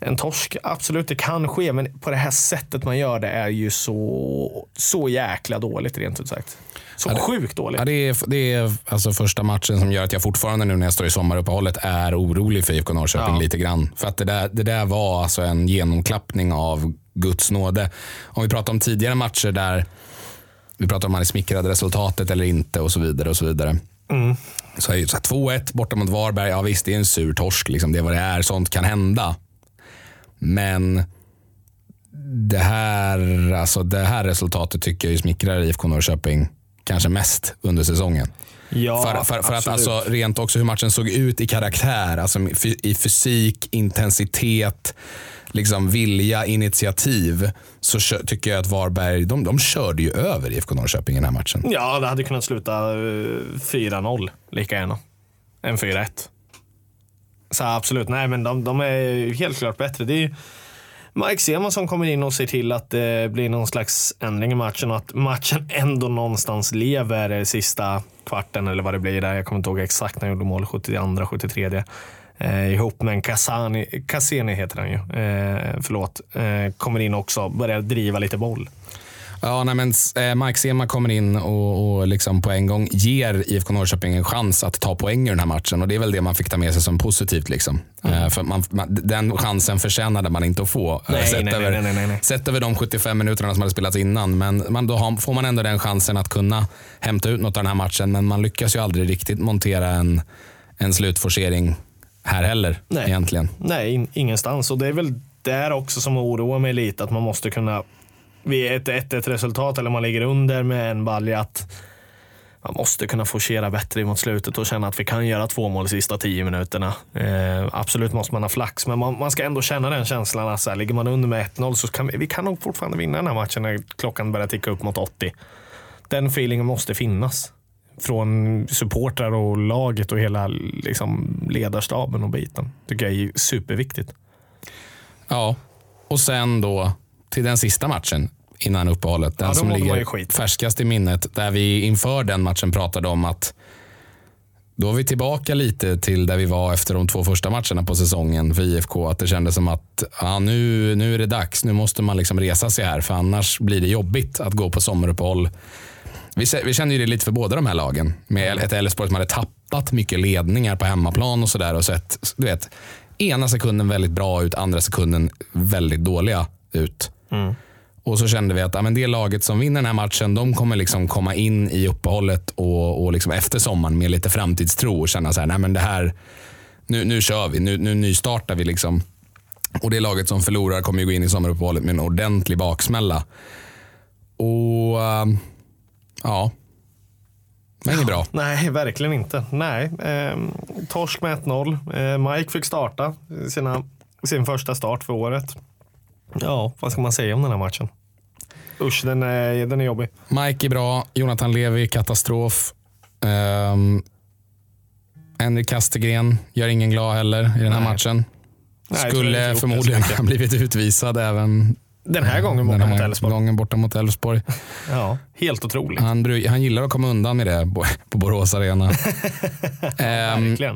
En torsk, absolut det kan ske, men på det här sättet man gör det är ju så, så jäkla dåligt rent ut sagt. Så Ja, det- sjukt dåligt. Ja, det är, det är alltså första matchen som gör att jag fortfarande nu när jag står i sommaruppehållet är orolig för IFK Norrköping Ja. lite grann. För att det där, det där var alltså en genomklappning av Guds nåde. Om vi pratar om tidigare matcher där vi pratar om man är smickrad resultatet eller inte och så vidare. och Så vidare. Mm. Så är ju så här, 2-1 borta mot Varberg, ja visst det är en sur torsk. Liksom. Det är vad det är, sånt kan hända. Men det här, alltså det här resultatet tycker jag ju smickrar IFK Norrköping kanske mest under säsongen. Ja, för för, för att alltså, rent också hur matchen såg ut i karaktär, alltså i fysik, intensitet, liksom vilja, initiativ, så tycker jag att Varberg, de, de körde ju över IFK Norrköping i den här matchen. Ja, det hade kunnat sluta eh, 4-0 lika gärna. Än 4-1. Så absolut, nej men de, de är helt klart bättre. Det är ju Mike Sema som kommer in och ser till att det blir någon slags ändring i matchen och att matchen ändå någonstans lever sista kvarten eller vad det blir där. Jag kommer inte ihåg exakt när han gjorde mål, 72, 73. Eh, ihop med en Kasani, Cassini heter han ju. Eh, förlåt. Eh, kommer in också, börjar driva lite boll. Ja, nej, men eh, Mike Sema kommer in och, och liksom på en gång ger IFK Norrköping en chans att ta poäng i den här matchen. Och Det är väl det man fick ta med sig som positivt. Liksom. Eh, för man, man, den chansen förtjänade man inte att få. eh, Nej, sett, nej, över, nej. sett över de 75 minuterna som hade spelats innan. Men man, då har, får man ändå den chansen att kunna hämta ut något av den här matchen. Men man lyckas ju aldrig riktigt montera en, en slutforcering här heller. Nej. Egentligen. Nej, in, ingenstans. Och det är väl där också som oroar mig lite. Att man måste kunna, vid ett 1-1 resultat eller man ligger under med en balja, att man måste kunna forcera bättre mot slutet och känna att vi kan göra två mål de sista tio minuterna. Eh, absolut måste man ha flax, men man, man ska ändå känna den känslan att så här, ligger man under med 1-0 så kan vi, vi kan nog fortfarande vinna den här matchen när klockan börjar ticka upp mot 80. Den feelingen måste finnas från supportrar och laget och hela liksom, ledarstaben och biten. tycker jag är superviktigt. Ja, och sen då till den sista matchen innan uppehållet. Den Ja, som ligger färskast i minnet. Där vi inför den matchen pratade om att då är vi tillbaka lite till där vi var efter de två första matcherna på säsongen för IFK. Att det kändes som att ja, nu, nu är det dags. Nu måste man liksom resa sig här för annars blir det jobbigt att gå på sommaruppehåll. Vi, vi kände ju det lite för båda de här lagen. Med ett Elfsborg som hade tappat mycket ledningar på hemmaplan och sådär och sett du vet, ena sekunden väldigt bra ut, andra sekunden väldigt dåliga ut. Och så kände vi att ja, men det laget som vinner den här matchen, de kommer liksom komma in i uppehållet och, och liksom efter sommaren med lite framtidstro och känna så här, nej men det här, nu, nu kör vi, nu, nu nystartar vi. Liksom. Och det laget som förlorar kommer ju gå in i sommaruppehållet med en ordentlig baksmälla. Och ehm, ja, det var inget bra. (laughs) Nej, verkligen inte. Nej, eh, torsk med 1-0. Eh, Mike fick starta sina, sin första start för året. Ja, vad ska man säga om den här matchen? Usch, den är, den är jobbig. Mike är bra, Jonathan Levi katastrof. Um, Henrik Kastegren gör ingen glad heller i den här Nej. matchen. Nej, Skulle förmodligen (laughs) ha blivit utvisad även Den här gången borta mot Elfsborg. gången borta mot Elfsborg. Ja, helt otroligt. Han, han gillar att komma undan med det på- Borås Arena. (laughs)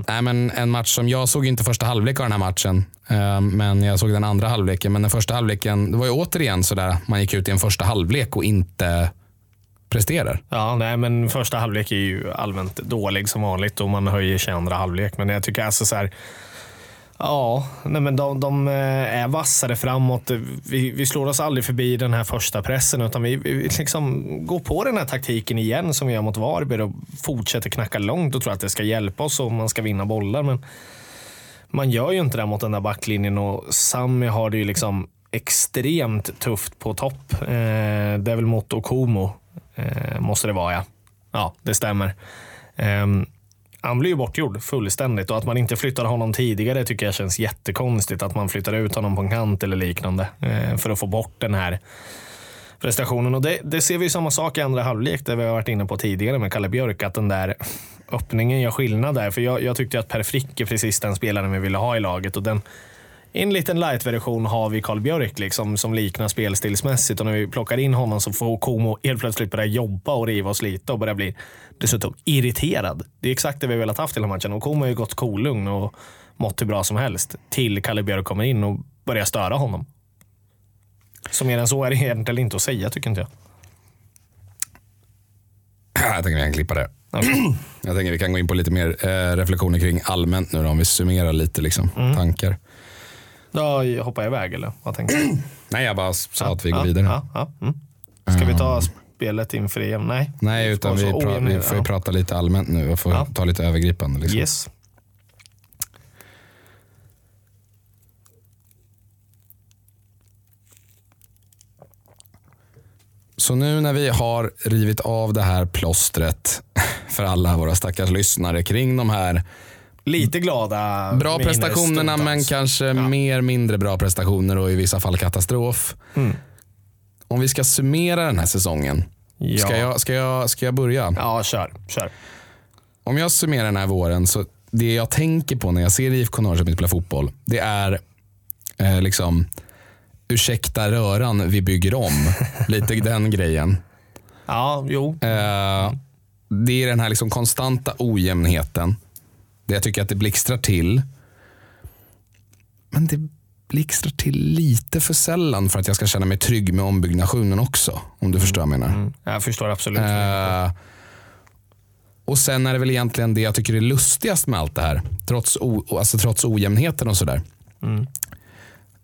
Nej, men en match som jag såg inte första halvlek av den här matchen, ehm, men jag såg den andra halvleken. Men den första halvleken, det var ju återigen sådär, man gick ut i en första halvlek och inte presterar. Ja, nej, men första halvlek är ju allmänt dålig som vanligt och man höjer sig andra halvlek. Men jag tycker alltså så här. Ja, nej, men de, de eh, är vassare framåt. Vi, vi slår oss aldrig förbi den här första pressen utan vi, vi liksom går på den här taktiken igen som vi gör mot Varberg och fortsätter knacka långt och tror att det ska hjälpa oss om man ska vinna bollar. Men man gör ju inte det mot den där backlinjen och Sami har det ju liksom extremt tufft på topp. Eh, det är väl mot Okomo, eh, måste det vara ja. Ja, det stämmer. Eh, han blir ju bortgjord fullständigt och att man inte flyttar honom tidigare tycker jag känns jättekonstigt. Att man flyttar ut honom på en kant eller liknande eh, för att få bort den här prestationen. Och det, det ser vi ju samma sak i andra halvlek, det vi har varit inne på tidigare med Kalle Björk, att den där öppningen gör skillnad där. För jag, jag tyckte att Per Frick är precis den spelaren vi ville ha i laget och den i en liten light-version har vi Karl Björk liksom, som liknar spelstilsmässigt och när vi plockar in honom så får Komo helt plötsligt börja jobba och riva och slita och börja bli dessutom irriterad. Det är exakt det vi har velat haft här matchen och Komo har ju gått kolugn och mått hur bra som helst till Kalle Björk kommer in och börjar störa honom. Så mer än så är det egentligen inte att säga tycker inte jag. (clears throat) Jag tänker vi kan klippa det. Okej. (clears throat) Jag tänker vi kan gå in på lite mer eh, reflektioner kring allmänt nu då, om vi summerar lite liksom, Mm. tankar. Då hoppar jag iväg eller vad tänker du? (clears throat) Nej, jag bara sa att vi går vidare. Ja, ja, mm. Ska vi ta spelet inför EM? Nej. Nej, utan vi, pra- ojämn- vi får ja. prata lite allmänt nu och få Ja. ta lite övergripande. Liksom. Yes. Så nu när vi har rivit av det här plåstret (laughs) för alla våra stackars lyssnare kring de här Lite glada bra prestationerna men kanske mer mindre bra prestationer och i vissa fall katastrof. Mm. Om vi ska summera den här säsongen, Ja. ska, jag, ska, jag, ska jag börja? Ja, kör. kör. Om jag summerar den här våren, så det jag tänker på när jag ser IFK Norrköping spela fotboll, det är eh, liksom, ursäkta röran, vi bygger om. (laughs) Lite den grejen. Ja, jo. Eh, det är den här liksom konstanta ojämnheten. Jag tycker att det blixtrar till. Men det blixtrar till lite för sällan för att jag ska känna mig trygg med ombyggnationen också. Om du förstår vad jag menar. Mm. Jag förstår absolut. Eh, och sen är det väl egentligen det jag tycker är lustigast med allt det här. Trots, o, alltså trots ojämnheten och sådär. Mm.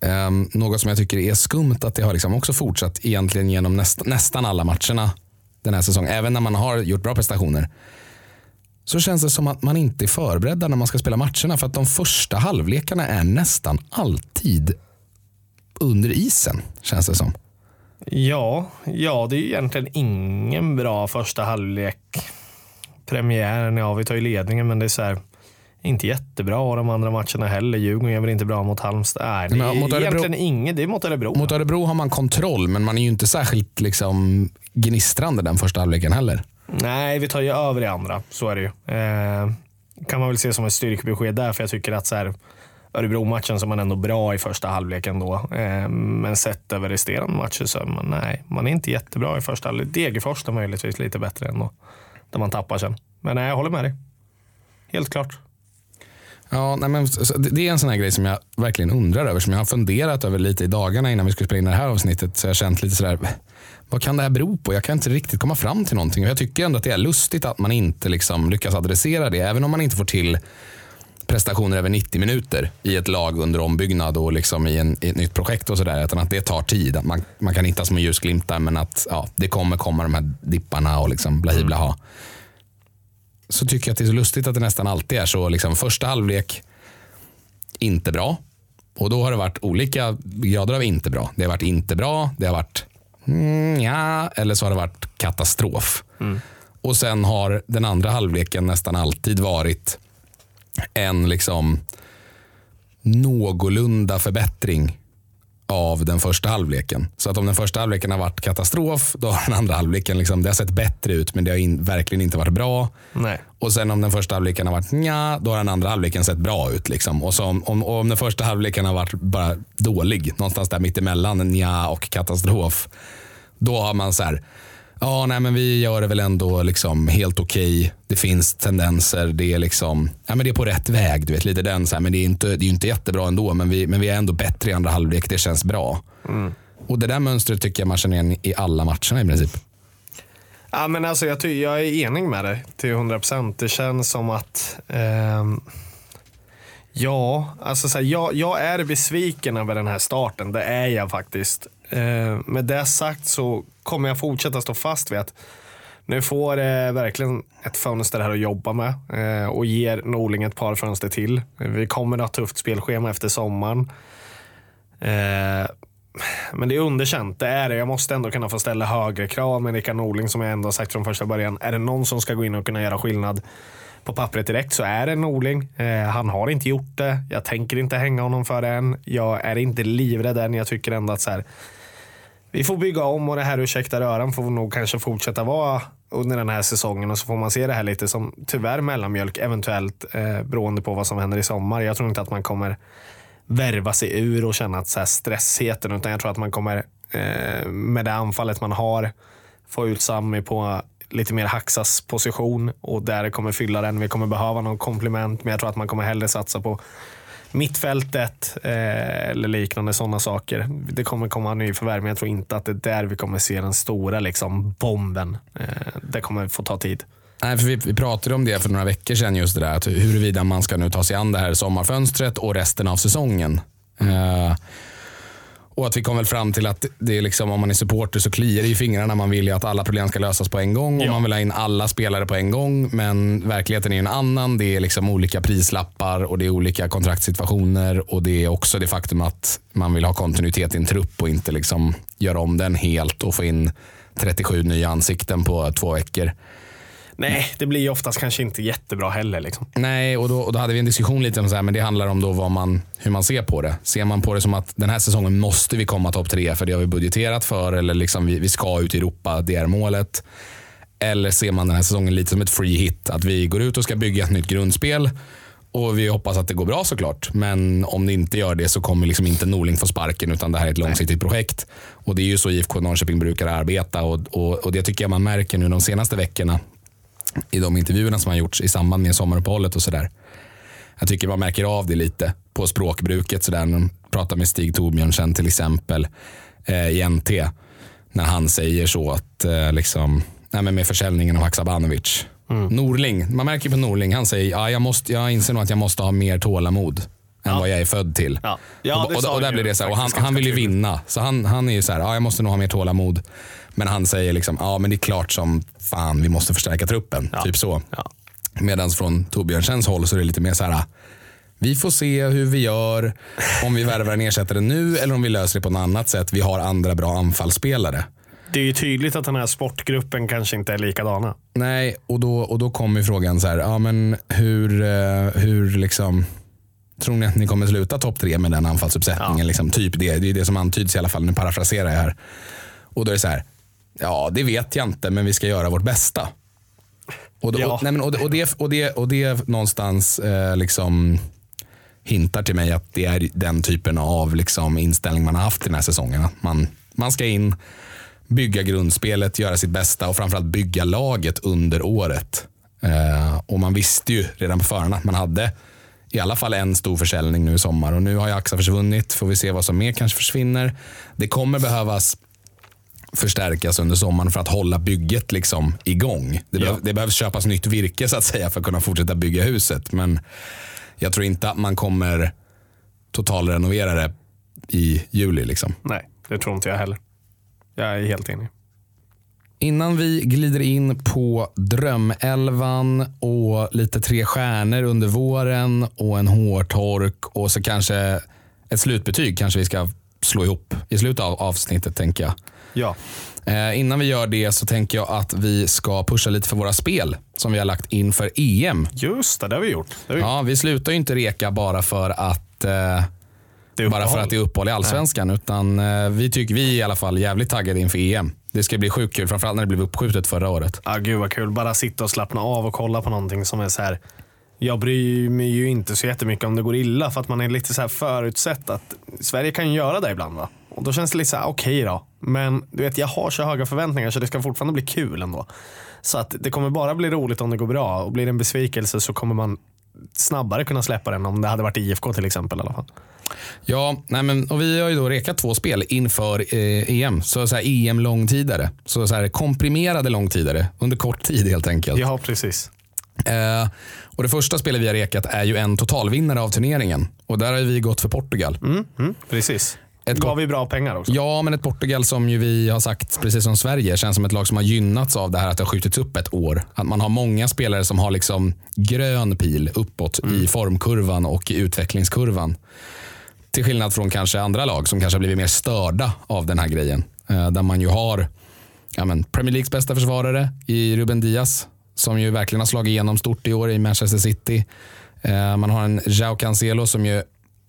Um, något som jag tycker är skumt att det har liksom också fortsatt egentligen genom näst, nästan alla matcherna den här säsongen. Även när man har gjort bra prestationer. Så känns det som att man inte är förberedda när man ska spela matcherna. För att de första halvlekarna är nästan alltid under isen. Känns det som. Ja, ja, det är egentligen ingen bra första halvlek. Premiären, ja vi tar ju ledningen men det är så här, inte jättebra de andra matcherna heller. Djurgården gör väl inte bra mot Halmstad. Nej, det är mot Örebro- egentligen inget. Det är mot Örebro. Mot Örebro har man kontroll men man är ju inte särskilt liksom, gnistrande den första halvleken heller. Nej, vi tar ju över i andra. Så är det ju. Eh, kan man väl se som ett styrkebesked där, för jag tycker att så här, Örebro-matchen så är man ändå bra i första halvlek ändå. Eh, men sett över resterande matcher så är man, nej, man är inte jättebra i första halvlek. Degerfors är möjligtvis lite bättre ändå, där man tappar sen. Men nej, jag håller med dig. Helt klart. Ja, nej, men, det det är en sån här grej som jag verkligen undrar över. Som jag har funderat över lite i dagarna innan vi skulle spela in det här avsnittet. Så jag har känt lite sådär, vad kan det här bero på? Jag kan inte riktigt komma fram till någonting. Och jag tycker ändå att det är lustigt att man inte liksom lyckas adressera det. Även om man inte får till prestationer över 90 minuter i ett lag under ombyggnad och liksom i, en, i ett nytt projekt och sådär. Utan att det tar tid. Att man, man kan hitta små ljusglimtar men att ja, det kommer komma de här dipparna och liksom blahi blaha så tycker jag att det är så lustigt att det nästan alltid är så. Liksom, första halvlek, inte bra. Och då har det varit olika grader av inte bra. Det har varit inte bra, det har varit mm, ja, eller så har det varit katastrof. Och sen har den andra halvleken nästan alltid varit en liksom någorlunda förbättring av den första halvleken. Så att om den första halvleken har varit katastrof, då har den andra halvleken liksom, det har sett bättre ut, men det har in, verkligen inte varit bra. Nej. Och sen om den första halvleken har varit nja, då har den andra halvleken sett bra ut. Liksom. Och, så om, om, om den första halvleken har varit bara dålig, någonstans där mittemellan nja och katastrof, då har man så här, ja nej men vi gör det väl ändå liksom helt okej. Det finns tendenser, det är liksom, ja men det är på rätt väg. Du vet, lite den så här, men det är inte, det är ju inte jättebra ändå, men vi, men vi är ändå bättre i andra halvlek. Det känns bra. Och det där mönstret tycker jag man känner igen i alla matcherna i princip. Ja, men alltså, jag, ty- jag är enig med dig till 100 procent. Det känns som att ehm, Ja, alltså så här, jag, jag är besviken över den här starten. Det är jag faktiskt. Eh, med det sagt så kommer jag fortsätta stå fast vid att nu får eh, verkligen ett fönster här att jobba med eh, och ger Norling ett par fönster till. Vi kommer att ha tufft spelschema efter sommaren. Eh, men det är underkänt, det är det. Jag måste ändå kunna få ställa högre krav med Rickard Norling som jag ändå har sagt från första början. Är det någon som ska gå in och kunna göra skillnad på pappret direkt så är det Norling. Eh, han har inte gjort det. Jag tänker inte hänga honom för det än. Jag är inte livrädd än. Jag tycker ändå att så här, vi får bygga om och det här ursäkta röran får nog kanske fortsätta vara under den här säsongen och så får man se det här lite som tyvärr mellanmjölk eventuellt eh, beroende på vad som händer i sommar. Jag tror inte att man kommer värva sig ur och känna att så här stressheten utan jag tror att man kommer eh, med det anfallet man har få ut Sami på lite mer Haxas position och där kommer fylla den. Vi kommer behöva någon komplement men jag tror att man kommer hellre satsa på mittfältet eh, eller liknande sådana saker. Det kommer komma ny förvärv, men jag tror inte att det är där vi kommer se den stora liksom, bomben. Eh, det kommer få ta tid. Nej, för vi, vi pratade om det för några veckor sedan, just det där att huruvida man ska nu ta sig an det här sommarfönstret och resten av säsongen. Eh, och att vi kom väl fram till att det är liksom, om man är supporter så kliar det i fingrarna. Man vill ju att alla problem ska lösas på en gång och Ja. man vill ha in alla spelare på en gång. Men verkligheten är en annan. Det är liksom olika prislappar och det är olika kontraktssituationer och det är också det faktum att man vill ha kontinuitet i en trupp och inte liksom göra om den helt och få in 37 nya ansikten på två veckor. Nej, det blir ju oftast kanske inte jättebra heller. Liksom. Nej, och då, och då hade vi en diskussion lite om så här, men det handlar om då vad man, hur man ser på det. Ser man på det som att den här säsongen måste vi komma topp tre för det har vi budgeterat för eller liksom vi, vi ska ut i Europa, det är målet. Eller ser man den här säsongen lite som ett free hit, att vi går ut och ska bygga ett nytt grundspel och vi hoppas att det går bra såklart. Men om det inte gör det så kommer liksom inte Norling få sparken utan det här är ett långsiktigt projekt. Och det är ju så IFK Norrköping brukar arbeta och, och, och det tycker jag man märker nu de senaste veckorna i de intervjuerna som har gjorts i samband med sommaruppehållet och sådär. Jag tycker man märker av det lite på språkbruket. Så där, när de pratade med Stig Torbjörnsen till exempel eh, i NT. När han säger så att eh, liksom, nej, men med försäljningen av Haksabanovic. Norling, man märker på Norling, han säger ja, jag, måste, jag inser nog att jag måste ha mer tålamod än vad jag är född till. Ja. Ja, och, och, sa och, där blir det så här, och han, han vill ju vinna. Så han, han är ju så här, ja, jag måste nog ha mer tålamod. Men han säger liksom, ja men det är klart som fan vi måste förstärka truppen. Typ så. Ja. Medan från Torbjörnsens håll så är det lite mer så här, vi får se hur vi gör, om vi värvar en ersättare nu eller om vi löser det på något annat sätt. Vi har andra bra anfallsspelare. Det är ju tydligt att den här sportgruppen kanske inte är likadana. Nej, och då, och då kommer frågan så här, ja men hur, eh, hur liksom, tror ni att ni kommer sluta topp tre med den anfallsuppsättningen? Ja. Liksom, typ det, det är det som antyds i alla fall, nu parafraserar jag här. Och då är det så här, ja det vet jag inte, men vi ska göra vårt bästa. Och, då, Ja. och, nej, men, och, det, och, det, och, det, och det någonstans eh, liksom hintar till mig att det är den typen av liksom, inställning man har haft i den här säsongen. Att man, man ska in, bygga grundspelet, göra sitt bästa och framförallt bygga laget under året. Eh, och man visste ju redan på förhand att man hade i alla fall en stor försäljning nu i sommar. Och nu har ju Axa försvunnit. Får vi se vad som mer kanske försvinner. Det kommer behövas förstärkas under sommaren för att hålla bygget liksom igång. Det, Ja. behöv, det behövs köpas nytt virke så att säga för att kunna fortsätta bygga huset. Men jag tror inte att man kommer totalrenovera det i juli. Liksom. Nej, det tror inte jag heller. Jag är helt enig. Innan vi glider in på drömelvan och lite tre stjärnor under våren och en hårtork och så kanske ett slutbetyg kanske vi ska slå ihop i slutet av avsnittet tänker jag. Ja, Eh, innan vi gör det så tänker jag att vi ska pusha lite för våra spel som vi har lagt in för EM. just det. Det har vi gjort. Har vi gjort. Ja, vi slutar ju inte reka bara för att, eh, bara för att det är uppehåll i allsvenskan. Utan eh, vi tycker vi är i alla fall jävligt taggade inför EM. Det ska bli sjukt kul, framförallt när det blev uppskjutet förra året. Ja, gud vad kul. Bara sitta och slappna av och kolla på någonting som är så här. Jag bryr mig ju inte så jättemycket om det går illa för att man är lite så här förutsett att Sverige kan ju göra det ibland. va? Och då känns det lite så här, okej då. Men du vet, jag har så höga förväntningar så det ska fortfarande bli kul ändå. Så att det kommer bara bli roligt om det går bra och blir det en besvikelse så kommer man snabbare kunna släppa den om det hade varit IFK till exempel i alla fall. Ja, nej men, och vi har ju då rekat två spel inför eh, EM. Så, så här, EM långtidare. Så, så här, komprimerade långtidare under kort tid helt enkelt. Ja, precis. Eh, och det första spelet vi har rekat är ju en totalvinnare av turneringen. Och där har vi gått för Portugal. Mm, mm, precis. Ett Gav vi bra pengar också. Ja, men ett Portugal som ju vi har sagt, precis som Sverige, känns som ett lag som har gynnats av det här att det har skjutits upp ett år. Att man har många spelare som har liksom grön pil uppåt i formkurvan och i utvecklingskurvan. Till skillnad från kanske andra lag som kanske har blivit mer störda av den här grejen. Eh, där man ju har ja, men Premier Leagues bästa försvarare i Ruben Diaz som ju verkligen har slagit igenom stort i år i Manchester City. Eh, man har en Jao Cancelo som ju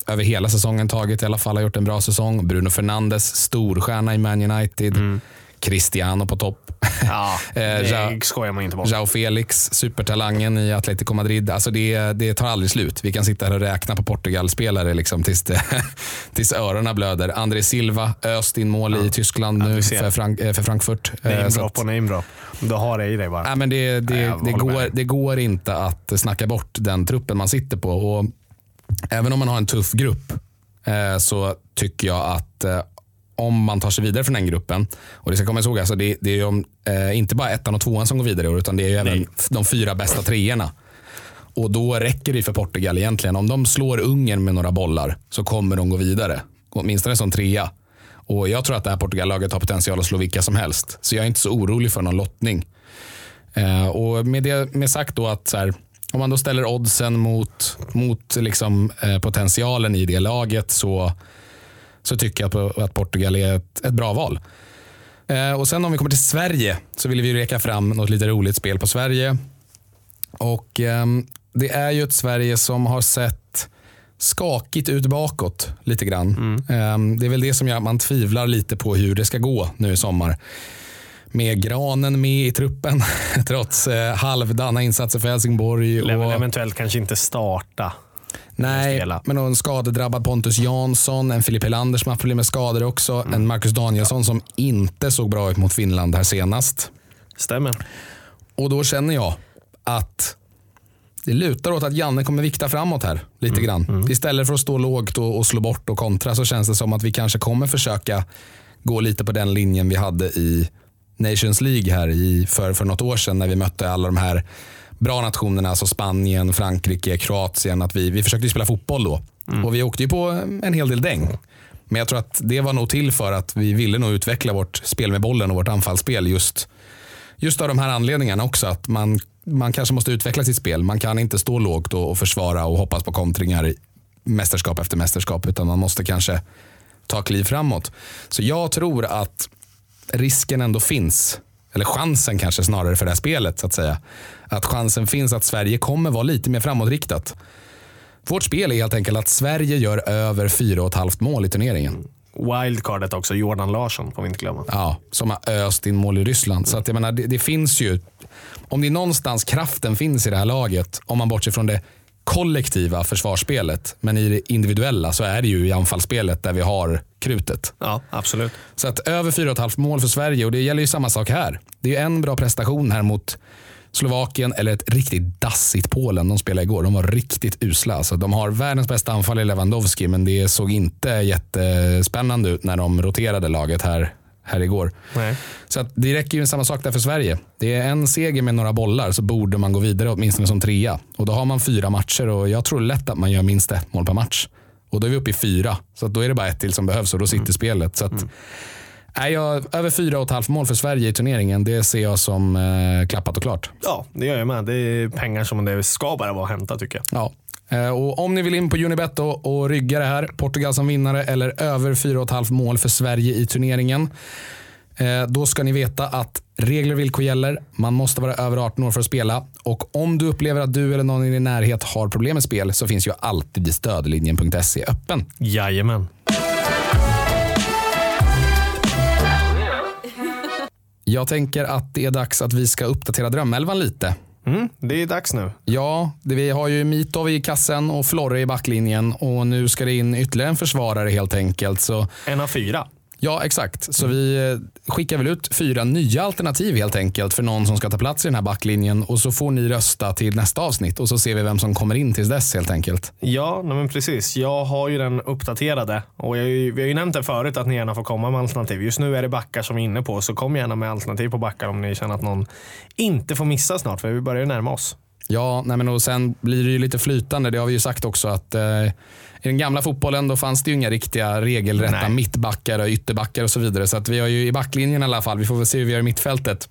över hela säsongen tagit i alla fall har gjort en bra säsong. Bruno Fernandes, storstjärna i Man United. Cristiano på topp. Ja, (laughs) Eh, det Ja. skojar man inte bort. Jao Felix, supertalangen i Atletico Madrid. Alltså det, det tar aldrig slut. Vi kan sitta här och räkna på Portugal-spelare liksom tills, det, (laughs) tills öronen blöder. André Silva öst in mål i Tyskland Ja, nu för, Frank, eh, för Frankfurt. Eh, Namedrop på namedrop. Du har det i dig bara. Nej, men det, det, Nej, det, går, det går inte att snacka bort den truppen man sitter på. Och även om man har en tuff grupp eh, så tycker jag att eh, om man tar sig vidare från den gruppen, och det ska komma ihåg, alltså det, det är om, eh, inte bara ettan och tvåan som går vidare i år, utan det är ju även de fyra bästa treorna. Och då räcker det för Portugal egentligen. Om de slår Ungern med några bollar så kommer de gå vidare. Åtminstone som trea. Och jag tror att det här Portugallaget har potential att slå vilka som helst. Så jag är inte så orolig för någon lottning. Eh, och med det med sagt då att så här, om man då ställer oddsen mot, mot liksom, eh, potentialen i det laget så, så tycker jag att, Portugal är ett, ett bra val. Eh, och sen om vi kommer till Sverige så vill vi reka fram något lite roligt spel på Sverige. Och ehm, Det är ju ett Sverige som har sett skakigt ut bakåt lite grann. Ehm, det är väl det som gör att man tvivlar lite på hur det ska gå nu i sommar. Med Granen med i truppen (laughs) trots eh, halvdana insatser för Helsingborg. Och, eventuellt kanske inte starta. nej, men en skadedrabbad Pontus Jansson, en Filip Helander som har haft problem med skador också, en Marcus Danielsson som inte såg bra ut mot Finland här senast. Stämmer. Och då känner jag att det lutar åt att Janne kommer vikta framåt här lite grann. Istället för att stå lågt och, och slå bort och kontra så känns det som att vi kanske kommer försöka gå lite på den linjen vi hade i Nations League här i, för, för något år sedan när vi mötte alla de här bra nationerna, alltså Spanien, Frankrike, Kroatien. Att vi, vi försökte spela fotboll då och vi åkte ju på en hel del däng. Men jag tror att det var nog till för att vi ville nog utveckla vårt spel med bollen och vårt anfallsspel just, just av de här anledningarna också. Att man, man kanske måste utveckla sitt spel. Man kan inte stå lågt och, och försvara och hoppas på kontringar i mästerskap efter mästerskap. Utan man måste kanske ta kliv framåt. Så jag tror att risken ändå finns, eller chansen kanske snarare för det här spelet så att säga. Att chansen finns att Sverige kommer vara lite mer framåtriktat. Vårt spel är helt enkelt att Sverige gör över 4,5 mål i turneringen. Wildcardet också, Jordan Larsson får vi inte glömma. Ja, som har öst in mål i Ryssland. Så att jag menar, det, det finns ju, om det är någonstans kraften finns i det här laget, om man bortser från det kollektiva försvarsspelet, men i det individuella så är det ju i anfallsspelet där vi har krutet. Ja, absolut. Så att över 4,5 mål för Sverige och det gäller ju samma sak här. Det är en bra prestation här mot Slovakien eller ett riktigt dassigt Polen de spelade igår. De var riktigt usla. Alltså, de har världens bästa anfall i Lewandowski men det såg inte jättespännande ut när de roterade laget här, här igår. Nej. Så att det räcker ju samma sak där för Sverige. Det är en seger med några bollar så borde man gå vidare åtminstone som trea. Och då har man fyra matcher och jag tror lätt att man gör minst ett mål per match. Och då är vi uppe i fyra. Så då är det bara ett till som behövs och då sitter spelet. Så att, är jag, över fyra och ett halvt mål för Sverige i turneringen, det ser jag som eh, klappat och klart. Ja, det gör jag med. Det är pengar som det ska bara vara att hämta tycker jag. Ja. Eh, Och om ni vill in på Unibet och, rygga det här, Portugal som vinnare eller över 4,5 mål för Sverige i turneringen. eh, Då ska ni veta att regler och villkor gäller. Man måste vara över 18 år för att spela. Och om du upplever att du eller någon i din närhet har problem med spel så finns ju alltid stödlinjen.se öppen. Jajamän. Jag tänker att det är dags att vi ska uppdatera drömelvan lite. Mm, det är dags nu. Ja, det, vi har ju Mitov i kassen och Florre i backlinjen och nu ska det in ytterligare en försvarare helt enkelt. Så En av fyra. Ja, exakt. Så vi eh, skickar väl ut fyra nya alternativ helt enkelt för någon som ska ta plats i den här backlinjen och så får ni rösta till nästa avsnitt och så ser vi vem som kommer in tills dess helt enkelt. Ja, men precis. Jag har ju den uppdaterade och jag, vi har ju nämnt det förut att ni gärna får komma med alternativ. Just nu är det backar som är inne på så kom gärna med alternativ på backar om ni känner att någon inte får missa snart för vi börjar ju närma oss. Ja, nej men och sen blir det ju lite flytande. Det har vi ju sagt också att eh, i den gamla fotbollen då fanns det ju inga riktiga regelrätta Nej. mittbackar och ytterbackar och så vidare. Så att vi har ju i backlinjen i alla fall, vi får väl se hur vi gör i mittfältet.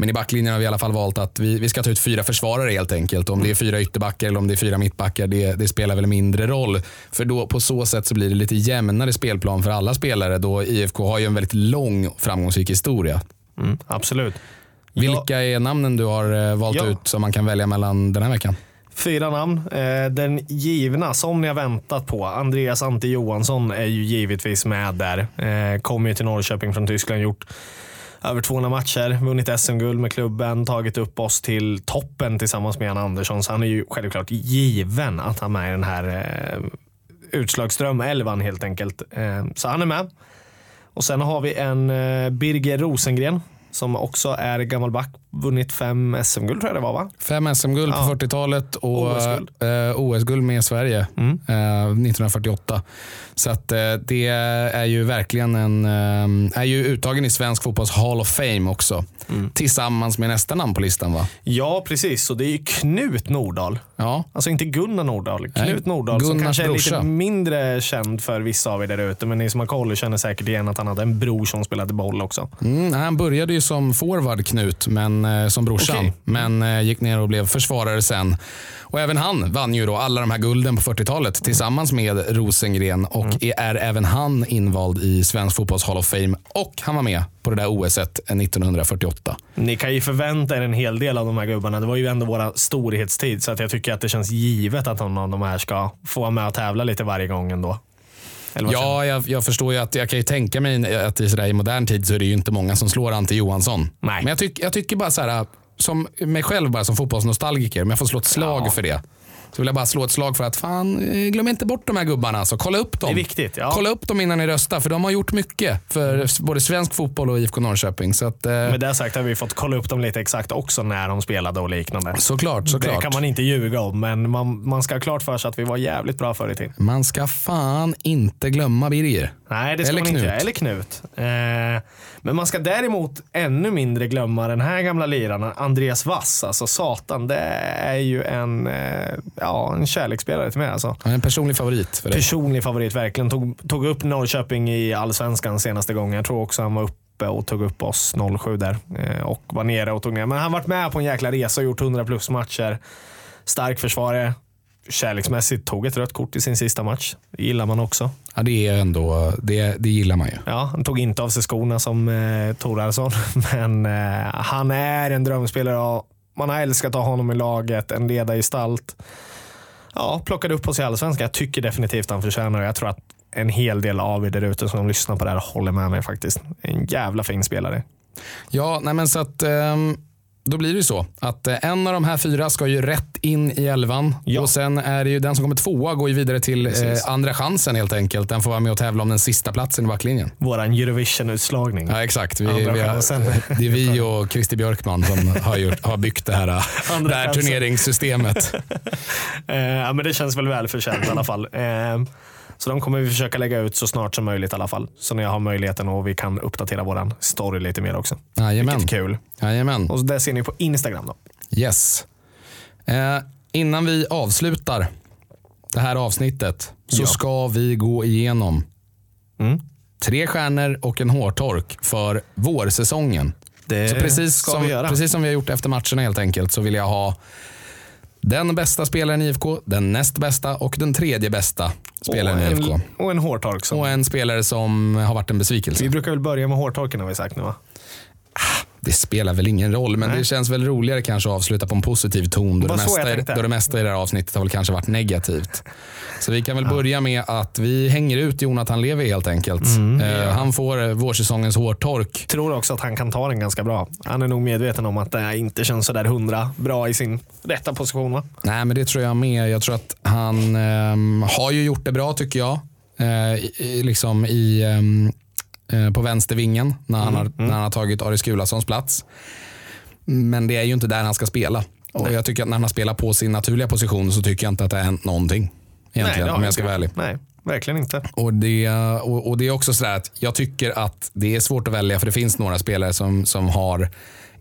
Men i backlinjen har vi i alla fall valt att vi, vi ska ta ut fyra försvarare helt enkelt. Om det är fyra ytterbackar eller om det är fyra mittbackar, det, det spelar väl mindre roll. För då på så sätt så blir det lite jämnare spelplan för alla spelare då IFK har ju en väldigt lång framgångsrik historia. Mm, absolut. Vilka är namnen du har eh, valt Ja. ut som man kan välja mellan den här veckan? Fyra namn. Eh, den givna som ni har väntat på, Andreas Ante Johansson är ju givetvis med där. Eh, kommer Kom ju till Norrköping från Tyskland, gjort över 200 matcher, vunnit SM-guld med klubben, tagit upp oss till toppen tillsammans med Jan Andersson. Så han är ju självklart given att ha med i den här eh, utslagsdrömelvan helt enkelt. Eh, så han är med. Och sen har vi en Birger Rosengren som också är gammal back, vunnit fem SM-guld tror jag det var va? Fem SM-guld på Ja. 40-talet och OS-guld. eh, OS-guld med Sverige Mm. eh, 1948. Så att, eh, det är ju verkligen en, eh, är ju uttagen i svensk fotbolls Hall of Fame också. Mm. Tillsammans med nästa namn på listan va? Ja, precis. Och det är ju Knut Nordahl. Ja, Alltså inte Gunnar Nordahl. Knut Nej, Nordahl som Gunnars kanske är lite mindre känd för vissa av er där ute. Men ni som har koll känner säkert igen att han hade en bror som spelade boll också. mm, han började ju som forward Knut, men, eh, som brorsan. Okej. Men eh, gick ner och blev försvarare sen. Och även han vann ju då alla de här gulden på 40-talet tillsammans med Rosengren och Mm. är, även han invald i svensk fotbolls Hall of Fame och han var med på det där OSet 1948. Ni kan ju förvänta er en hel del av de här gubbarna. Det var ju ändå våra storhetstid så att jag tycker att det känns givet att någon av de här ska få vara med och tävla lite varje gång ändå. Ja, jag, jag förstår ju att jag kan ju tänka mig att i, sådär, i modern tid så är det ju inte många som slår Ante Johansson. Nej. Men jag, tyck, jag tycker bara så här, som mig själv bara som fotbollsnostalgiker, om jag får slå ett slag Ja. för det. Så vill jag bara slå ett slag för att fan, eh, glöm inte bort de här gubbarna. Så kolla upp dem. Det är viktigt. Ja. Kolla upp dem innan ni röstar, för de har gjort mycket för både svensk fotboll och IFK Norrköping. Så att, eh, Med det sagt har vi fått kolla upp dem lite exakt också när de spelade och liknande. såklart, Det såklart. kan man inte ljuga om, men man, man ska ha klart för sig att vi var jävligt bra förr i tiden. Man ska fan inte glömma Birger. Nej, det ska Eller man inte Knut. göra. Eller Knut. Eh, men man ska däremot ännu mindre glömma den här gamla liraren, Andreas Wass. Alltså satan, det är ju en, eh, ja, en kärleksspelare till mig. Alltså. En personlig favorit för dig. Personlig favorit verkligen. Tog, tog upp Norrköping i allsvenskan senaste gången. Jag tror också han var uppe och tog upp oss 07 där eh, och var nere och tog ner. Men han varit med på en jäkla resa och gjort 100 plus matcher. Stark försvarare. Kärleksmässigt tog ett rött kort i sin sista match. Det gillar man också. Ja, det är ändå, det, det gillar man ju. Ja, han tog inte av sig skorna som eh, Thoralsson, (laughs) men eh, han är en drömspelare. Och man har älskat att ha honom i laget, en ledargestalt. Ja, plockade upp oss i Allsvenskan. Jag tycker definitivt han förtjänar det. Jag tror att en hel del av er där ute som lyssnar på det här håller med mig faktiskt. En jävla fin spelare. Ja, nej men så att um då blir det ju så att eh, en av de här fyra ska ju rätt in i elvan Ja. och sen är det ju den som kommer tvåa går ju vidare till eh, Precis. andra chansen helt enkelt. Den får vara med och tävla om den sista platsen i backlinjen. Våran Eurovision-utslagning. Ja, exakt. Vi, vi har, (laughs) det är vi och Christer Björkman som har, gjort, har byggt det här, (laughs) Andra det här turneringssystemet. (laughs) Eh, ja, men det känns väl välförtjänt i alla fall. Eh, så de kommer vi försöka lägga ut så snart som möjligt i alla fall. Så när jag har möjligheten och vi kan uppdatera våran story lite mer också. Jajamän. Vilket är kul. Jajamän. Och det ser ni på Instagram då. Yes. Eh, innan vi avslutar det här avsnittet så Ja. ska vi gå igenom Mm. tre stjärnor och en hårtork för vårsäsongen. Det Så precis som, precis som vi har gjort efter matcherna helt enkelt så vill jag ha den bästa spelaren i IFK, den näst bästa och den tredje bästa spelaren och, i IFK. en, och en hårtork. Som. Och en spelare som har varit en besvikelse. Vi brukar väl börja med hårtorken har vi sagt nu va? Det spelar väl ingen roll, men Nej. det känns väl roligare kanske att avsluta på en positiv ton. Då Det mesta, då det mesta i det här avsnittet har väl kanske varit negativt. Så vi kan väl börja med att vi hänger ut Jonathan Levi helt enkelt. Mm, eh, han får eh, vårsäsongens hårtork. Tror också att han kan ta den ganska bra. Han är nog medveten om att det inte känns sådär hundra bra i sin rätta position va? Nej, men det tror jag med. Jag tror att han ehm, har ju gjort det bra tycker jag. Eh, i, liksom i, eh, på vänstervingen när han, har, när han har tagit Aris Gulasons plats. Men det är ju inte där han ska spela. Och jag tycker att när han har spelat på sin naturliga position så tycker jag inte att det har hänt någonting. Egentligen, har om jag ska vara ärlig. Nej, verkligen inte. Och det, och, och det är också sådär att jag tycker att det är svårt att välja för det finns några spelare som, som har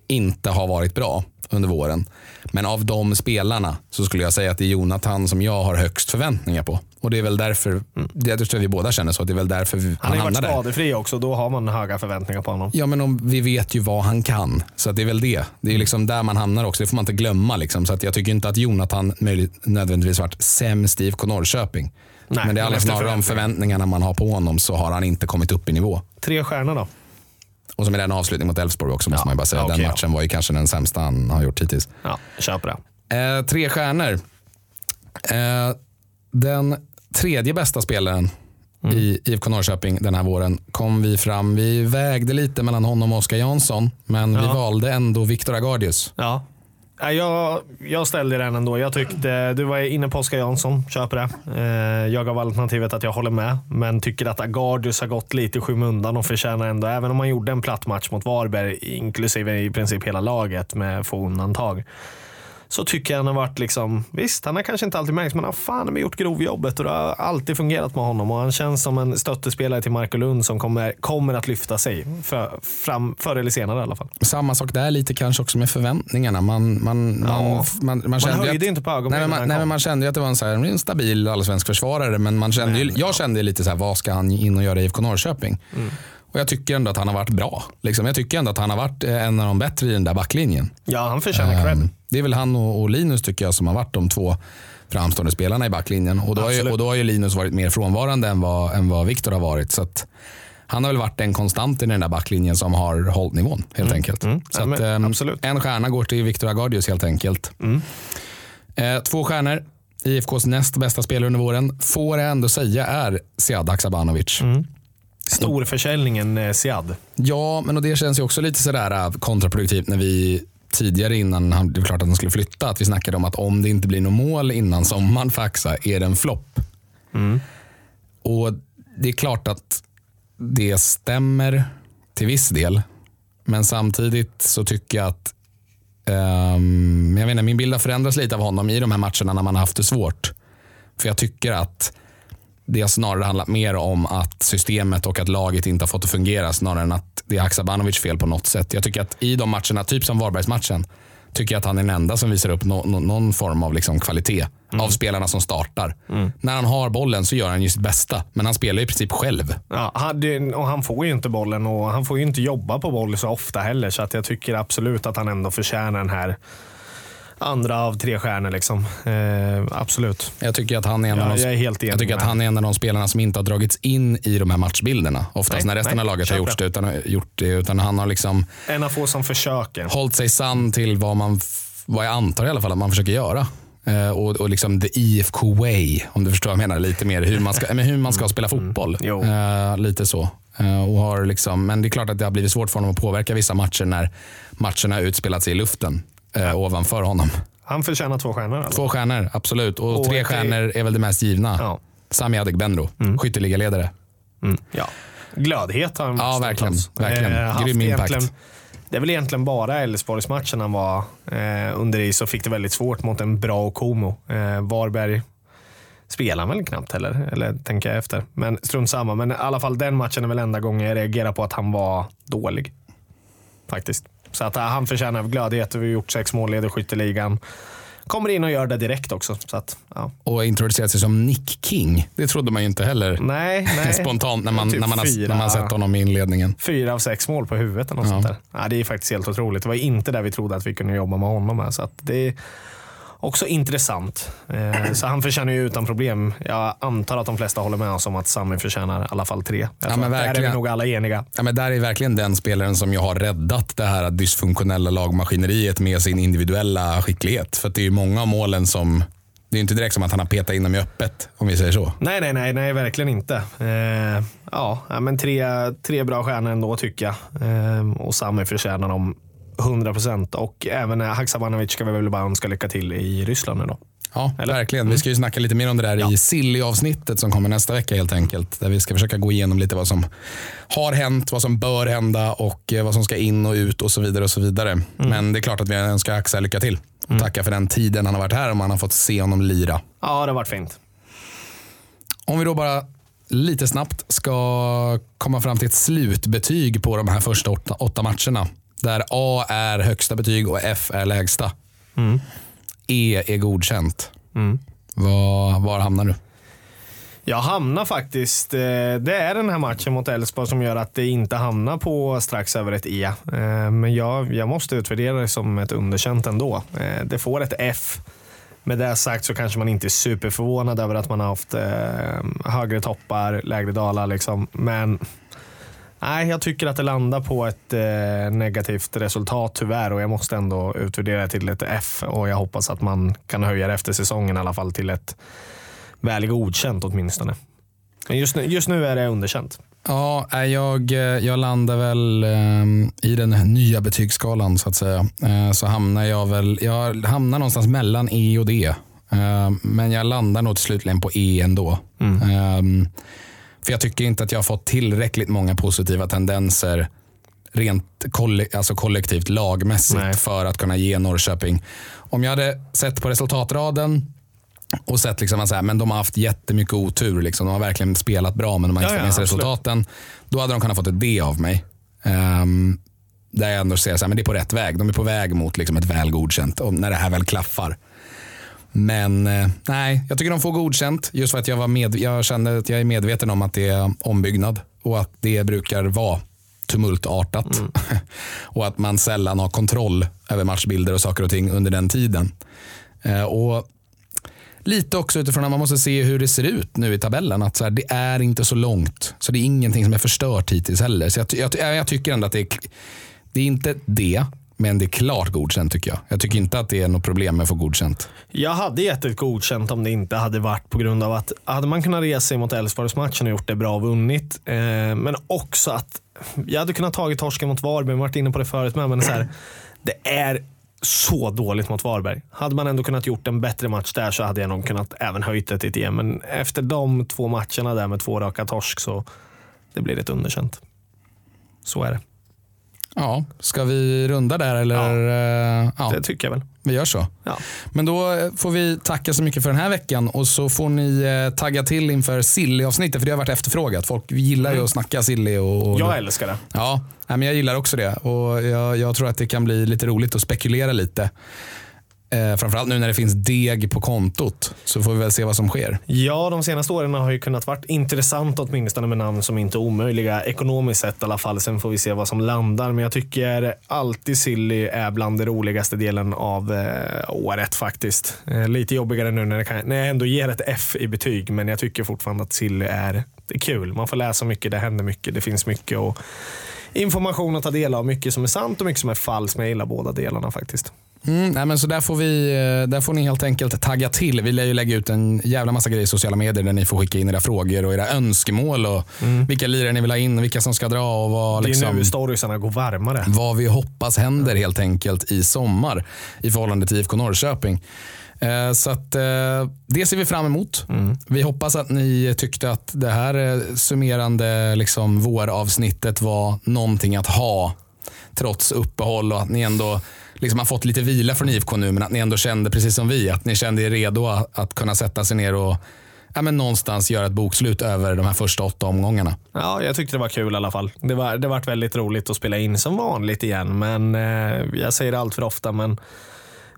inte har varit bra under våren. Men av de spelarna så skulle jag säga att det är Jonathan som jag har högst förväntningar på. Och det är väl därför, det jag tror vi båda känner så, det är väl därför Han han, har ju varit skadefri också, då har man höga förväntningar på honom. Ja men om, vi vet ju vad han kan. Så att det är väl det. Det är liksom där man hamnar också. Det får man inte glömma. Liksom. Så att jag tycker inte att Jonathan möjligt, nödvändigtvis varit sämst IFK Norrköping. Nej, men det är alla snarare om förväntningarna man har på honom så har han inte kommit upp i nivå. Tre stjärnor då? Och som är en avslutning mot Elfsborg också måste Ja, man ju bara säga. ja, Den okej, ja. matchen var ju kanske den sämsta han har gjort hittills. Ja, köper det. Eh, tre stjärnor. Eh, den tredje bästa spelaren Mm. i IFK Norrköping den här våren kom vi fram. Vi vägde lite mellan honom och Oskar Jansson, men vi valde ändå Viktor Agardius. Ja. Jag, jag ställde den ändå. Jag tyckte, du var inne på Oskar Jansson, köper det. Eh, jag gav alternativet att jag håller med, men tycker att Agardius har gått lite i skymundan och förtjänar ändå, även om han gjorde en platt match mot Varberg, inklusive i princip hela laget med få undantag. Så tycker jag han har varit liksom, visst han har kanske inte alltid märkts men han har fan gjort grovjobbet och det har alltid fungerat med honom och han känns som en stöttespelare till Marco Lund som kommer, kommer att lyfta sig för, fram, förr eller senare i alla fall. Samma sak där lite kanske också med förväntningarna. Man, man, Ja. man, man, man, kände ju höjde att, inte på nej, ögonbrynen när man, nej, man kände ju att det var en, så här, en stabil allsvensk försvarare. Men man kände ju, Men, jag ja. kände ju lite så här, vad ska han in och göra i IFK Norrköping? Och jag tycker ändå att han har varit bra. Liksom. Jag tycker ändå att han har varit eh, en av de bättre i den där backlinjen. Ja, han förtjänar cred. Um, det är väl han och, och Linus tycker jag som har varit de två framstående spelarna i backlinjen. Och då, har ju, och då har ju Linus varit mer frånvarande än vad, än vad Viktor har varit. Så att han har väl varit en konstant i den där backlinjen som har hållit nivån helt enkelt. mm. Så att, absolut. en stjärna går till Viktor Agardius helt enkelt. Mm. Eh, två stjärnor. IFKs näst bästa spelare under våren får jag ändå säga är Sead Haksabanovic. Mm. Storförsäljningen eh, Siad. Ja, men och det känns ju också lite sådär äh, kontraproduktivt när vi tidigare innan han, det var klart att han skulle flytta, att vi snackade om att om det inte blir något mål innan sommaren för Axa är det en flopp. Och det är klart att det stämmer till viss del. Men samtidigt så tycker jag att ehm, jag vet inte, min bild har förändrats lite av honom i de här matcherna när man har haft det svårt. För jag tycker att det har snarare handlat mer om att systemet och att laget inte har fått att fungera snarare än att det är Haksabanovic fel på något sätt. Jag tycker att i de matcherna, typ som Varbergsmatchen, tycker jag att han är den enda som visar upp nå- nå- någon form av liksom kvalitet av spelarna som startar. När han har bollen så gör han ju sitt bästa, men han spelar i princip själv. Ja, han, och han får ju inte bollen och han får ju inte jobba på boll så ofta heller. Så att jag tycker absolut att han ändå förtjänar den här andra av tre stjärnor. Liksom. Eh, absolut. Jag tycker att han är en, Ja, av, de, jag enig jag tycker att han är en av de spelarna som inte har dragits in i de här matchbilderna. Oftast Nej, när resten nej, av laget har gjort det, utan, gjort det. Utan han har liksom En av få som försöker. hållit sig sann till vad, man, vad jag antar i alla fall att man försöker göra. Eh, och, och liksom the IFK way, om du förstår vad jag menar. Lite mer hur man ska, (laughs) men hur man ska spela fotboll. Jo. Eh, lite så. Eh, och har liksom, men det är klart att det har blivit svårt för honom att påverka vissa matcher när matcherna har utspelat sig i luften eh, ovanför honom. Han förtjänar två stjärnor. Alltså. Två stjärnor, absolut. Och, Och tre stjärnor är väl det mest givna. Ja. Sami Adegbenro, skytteligaledare. Mm. Ja. Glödhet har han Ja, verkligen. stundtals. verkligen. Eh, Grym impact. Det är väl egentligen bara Elfsborgsmatchen han var eh, under is och fick det väldigt svårt mot en bra Okomo. Eh, Varberg spelar han väl knappt heller, eller tänker jag efter. Men strunt samma. Men i alla fall den matchen är väl enda gången jag reagerar på att han var dålig. Faktiskt. Så att eh, han förtjänar glödhet. Vi har gjort sex mål, leder skytteligan. Kommer in och gör det direkt också. Så att, ja. Och introducerat sig som Nick King. Det trodde man ju inte heller. Nej, (laughs) nej. Spontant när man, Typ när, man har, fyra. när man har sett honom i inledningen. fyra av sex mål på huvudet. Eller något Ja. sånt där. Ja, det är faktiskt helt otroligt. Det var inte där vi trodde att vi kunde jobba med honom. Här, så att det också intressant. Eh, så han förtjänar ju utan problem. Jag antar att de flesta håller med oss om att Sami förtjänar i alla fall tre. Jag tror men där är vi nog alla eniga. Ja, men där är verkligen den spelaren som jag har räddat det här dysfunktionella lagmaskineriet med sin individuella skicklighet. För det är ju många av målen som, det är inte direkt som att han har petat in dem i öppet, om vi säger så. Nej, nej, nej, nej verkligen inte. Eh, ja, ja, men tre, tre bra stjärnor ändå tycker jag. Eh, och Sami förtjänar dem 100% och även eh, Haksabanovic ska vi väl bara önska lycka till i Ryssland nu då. Ja, Eller? verkligen. Vi ska ju snacka lite mer om det där i Silly-avsnittet som kommer nästa vecka helt enkelt. Där vi ska försöka gå igenom lite vad som har hänt, vad som bör hända och eh, vad som ska in och ut och så vidare. och så vidare. Men det är klart att vi önskar Axel lycka till. Och tacka för den tiden han har varit här och man har fått se honom lira. Ja, det har varit fint. Om vi då bara lite snabbt ska komma fram till ett slutbetyg på de här första åtta, åtta matcherna. Där A är högsta betyg och F är lägsta. E är godkänt. Var, var hamnar du? Jag hamnar faktiskt, eh, det är den här matchen mot Elfsborg som gör att det inte hamnar på strax över ett E. Eh, Men jag, jag måste utvärdera det som ett underkänt ändå. Eh, Det får ett F. Med det sagt så kanske man inte är superförvånad över att man har haft högre toppar, lägre dalar. Liksom. Men nej, jag tycker att det landar på ett eh, negativt resultat tyvärr och jag måste ändå utvärdera det till ett F och jag hoppas att man kan höja det efter säsongen i alla fall till ett väl godkänt åtminstone. Men just nu, just nu är det underkänt. Ja, nej, jag, eh, jag landar väl eh, i den nya betygsskalan så att säga. Eh, så hamnar jag väl, jag hamnar någonstans mellan E och D. Eh, men jag landar nog slutligen på E ändå. Eh, för jag tycker inte att jag har fått tillräckligt många positiva tendenser rent kolle, alltså kollektivt lagmässigt Nej. för att kunna ge Norrköping. Om jag hade sett på resultatraden och sett liksom att så här, men de har haft jättemycket otur. Liksom. De har verkligen spelat bra men de har inte Ja, fått med sig resultaten. Då hade de kunnat fått ett D av mig. Ehm, där jag ändå ser att det är på rätt väg. De är på väg mot liksom ett väl godkänt och när det här väl klaffar. Men eh, nej, jag tycker de får godkänt. Just för att jag, var med, jag kände att jag är medveten om att det är ombyggnad och att det brukar vara tumultartat. (laughs) och att man sällan har kontroll över matchbilder och saker och ting under den tiden. Eh, och Lite också utifrån att man måste se hur det ser ut nu i tabellen. Att så här, det är inte så långt. Så det är ingenting som är förstört hittills heller. Så jag, jag, jag tycker ändå att det är, det är inte det, men det är klart godkänt tycker jag. Jag tycker inte att det är något problem med att få godkänt. Jag hade gett ett godkänt om det inte hade varit på grund av att hade man kunnat resa sig mot Elfsborgsmatchen och gjort det bra och vunnit. Eh, men också att jag hade kunnat tagit torsken mot Varberg, vi har varit inne på det förut med. Men så här, det är så dåligt mot Varberg. Hade man ändå kunnat gjort en bättre match där så hade jag nog kunnat även höjt det till ett EM. Men efter de två matcherna där med två raka torsk så det blir ett underkänt. Så är det. Ja, ska vi runda där eller? Ja, ja. Det tycker jag väl. Vi gör så. Ja. Men då eh, får vi tacka så mycket för den här veckan och så får ni eh, tagga till inför Silly-avsnittet för det har varit efterfrågat. Folk gillar ju att snacka Silly. Och, och Jag älskar det. Ja, men jag gillar också det och jag, jag tror att det kan bli lite roligt att spekulera lite. Eh, framförallt nu när det finns deg på kontot så får vi väl se vad som sker. Ja, de senaste åren har ju kunnat varit intressant åtminstone med namn som inte är omöjliga ekonomiskt sett i alla fall. Sen får vi se vad som landar. Men jag tycker alltid Silly är bland det roligaste delen av eh, året faktiskt. Eh, lite jobbigare nu när, det kan, när jag ändå ger ett F i betyg, men jag tycker fortfarande att Silly är, är kul. Man får läsa mycket, det händer mycket, det finns mycket och information att ta del av. Mycket som är sant och mycket som är falskt, men jag gillar båda delarna faktiskt. Mm, nej, men så där får, vi, eh, där får ni helt enkelt tagga till. Vi lär ju lägga ut en jävla massa grejer i sociala medier där ni får skicka in era frågor och era önskemål och vilka lirare ni vill ha in vilka som ska dra och vad, Mm. Det är liksom, nu storiesarna går varmare. vad vi hoppas händer helt enkelt i sommar i förhållande till IFK Norrköping. Eh, Så att, eh, det ser vi fram emot. Vi hoppas att ni tyckte att det här summerande liksom, våravsnittet var någonting att ha trots uppehåll och att ni ändå liksom har fått lite vila från IFK nu men att ni ändå kände precis som vi att ni kände er redo att, att kunna sätta sig ner och ja, men någonstans göra ett bokslut över de här första åtta omgångarna. Ja, jag tyckte det var kul i alla fall. Det var, det varit väldigt roligt att spela in som vanligt igen. Men eh, jag säger det allt för ofta, men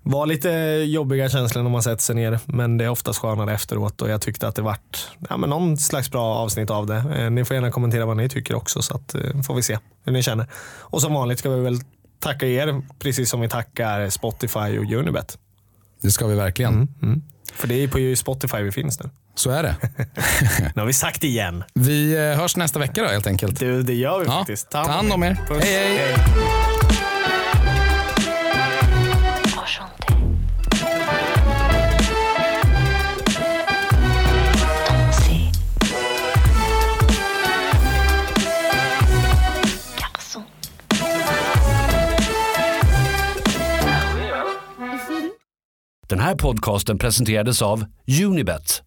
var lite jobbiga känslor när man sätter sig ner. Men det är oftast skönare efteråt och jag tyckte att det vart ja, men någon slags bra avsnitt av det. Eh, ni får gärna kommentera vad ni tycker också så att, eh, får vi se hur ni känner. Och som vanligt ska vi väl tacka er precis som vi tackar Spotify och Unibet. Det ska vi verkligen. För det är på Spotify vi finns nu. Så är det. (laughs) Nu har vi sagt det igen. Vi eh, hörs nästa vecka då helt enkelt. Du, det gör vi Ja, faktiskt. ta hand om er. Puss. Hej, hej. Enchanté. Den här podcasten presenterades av Unibet,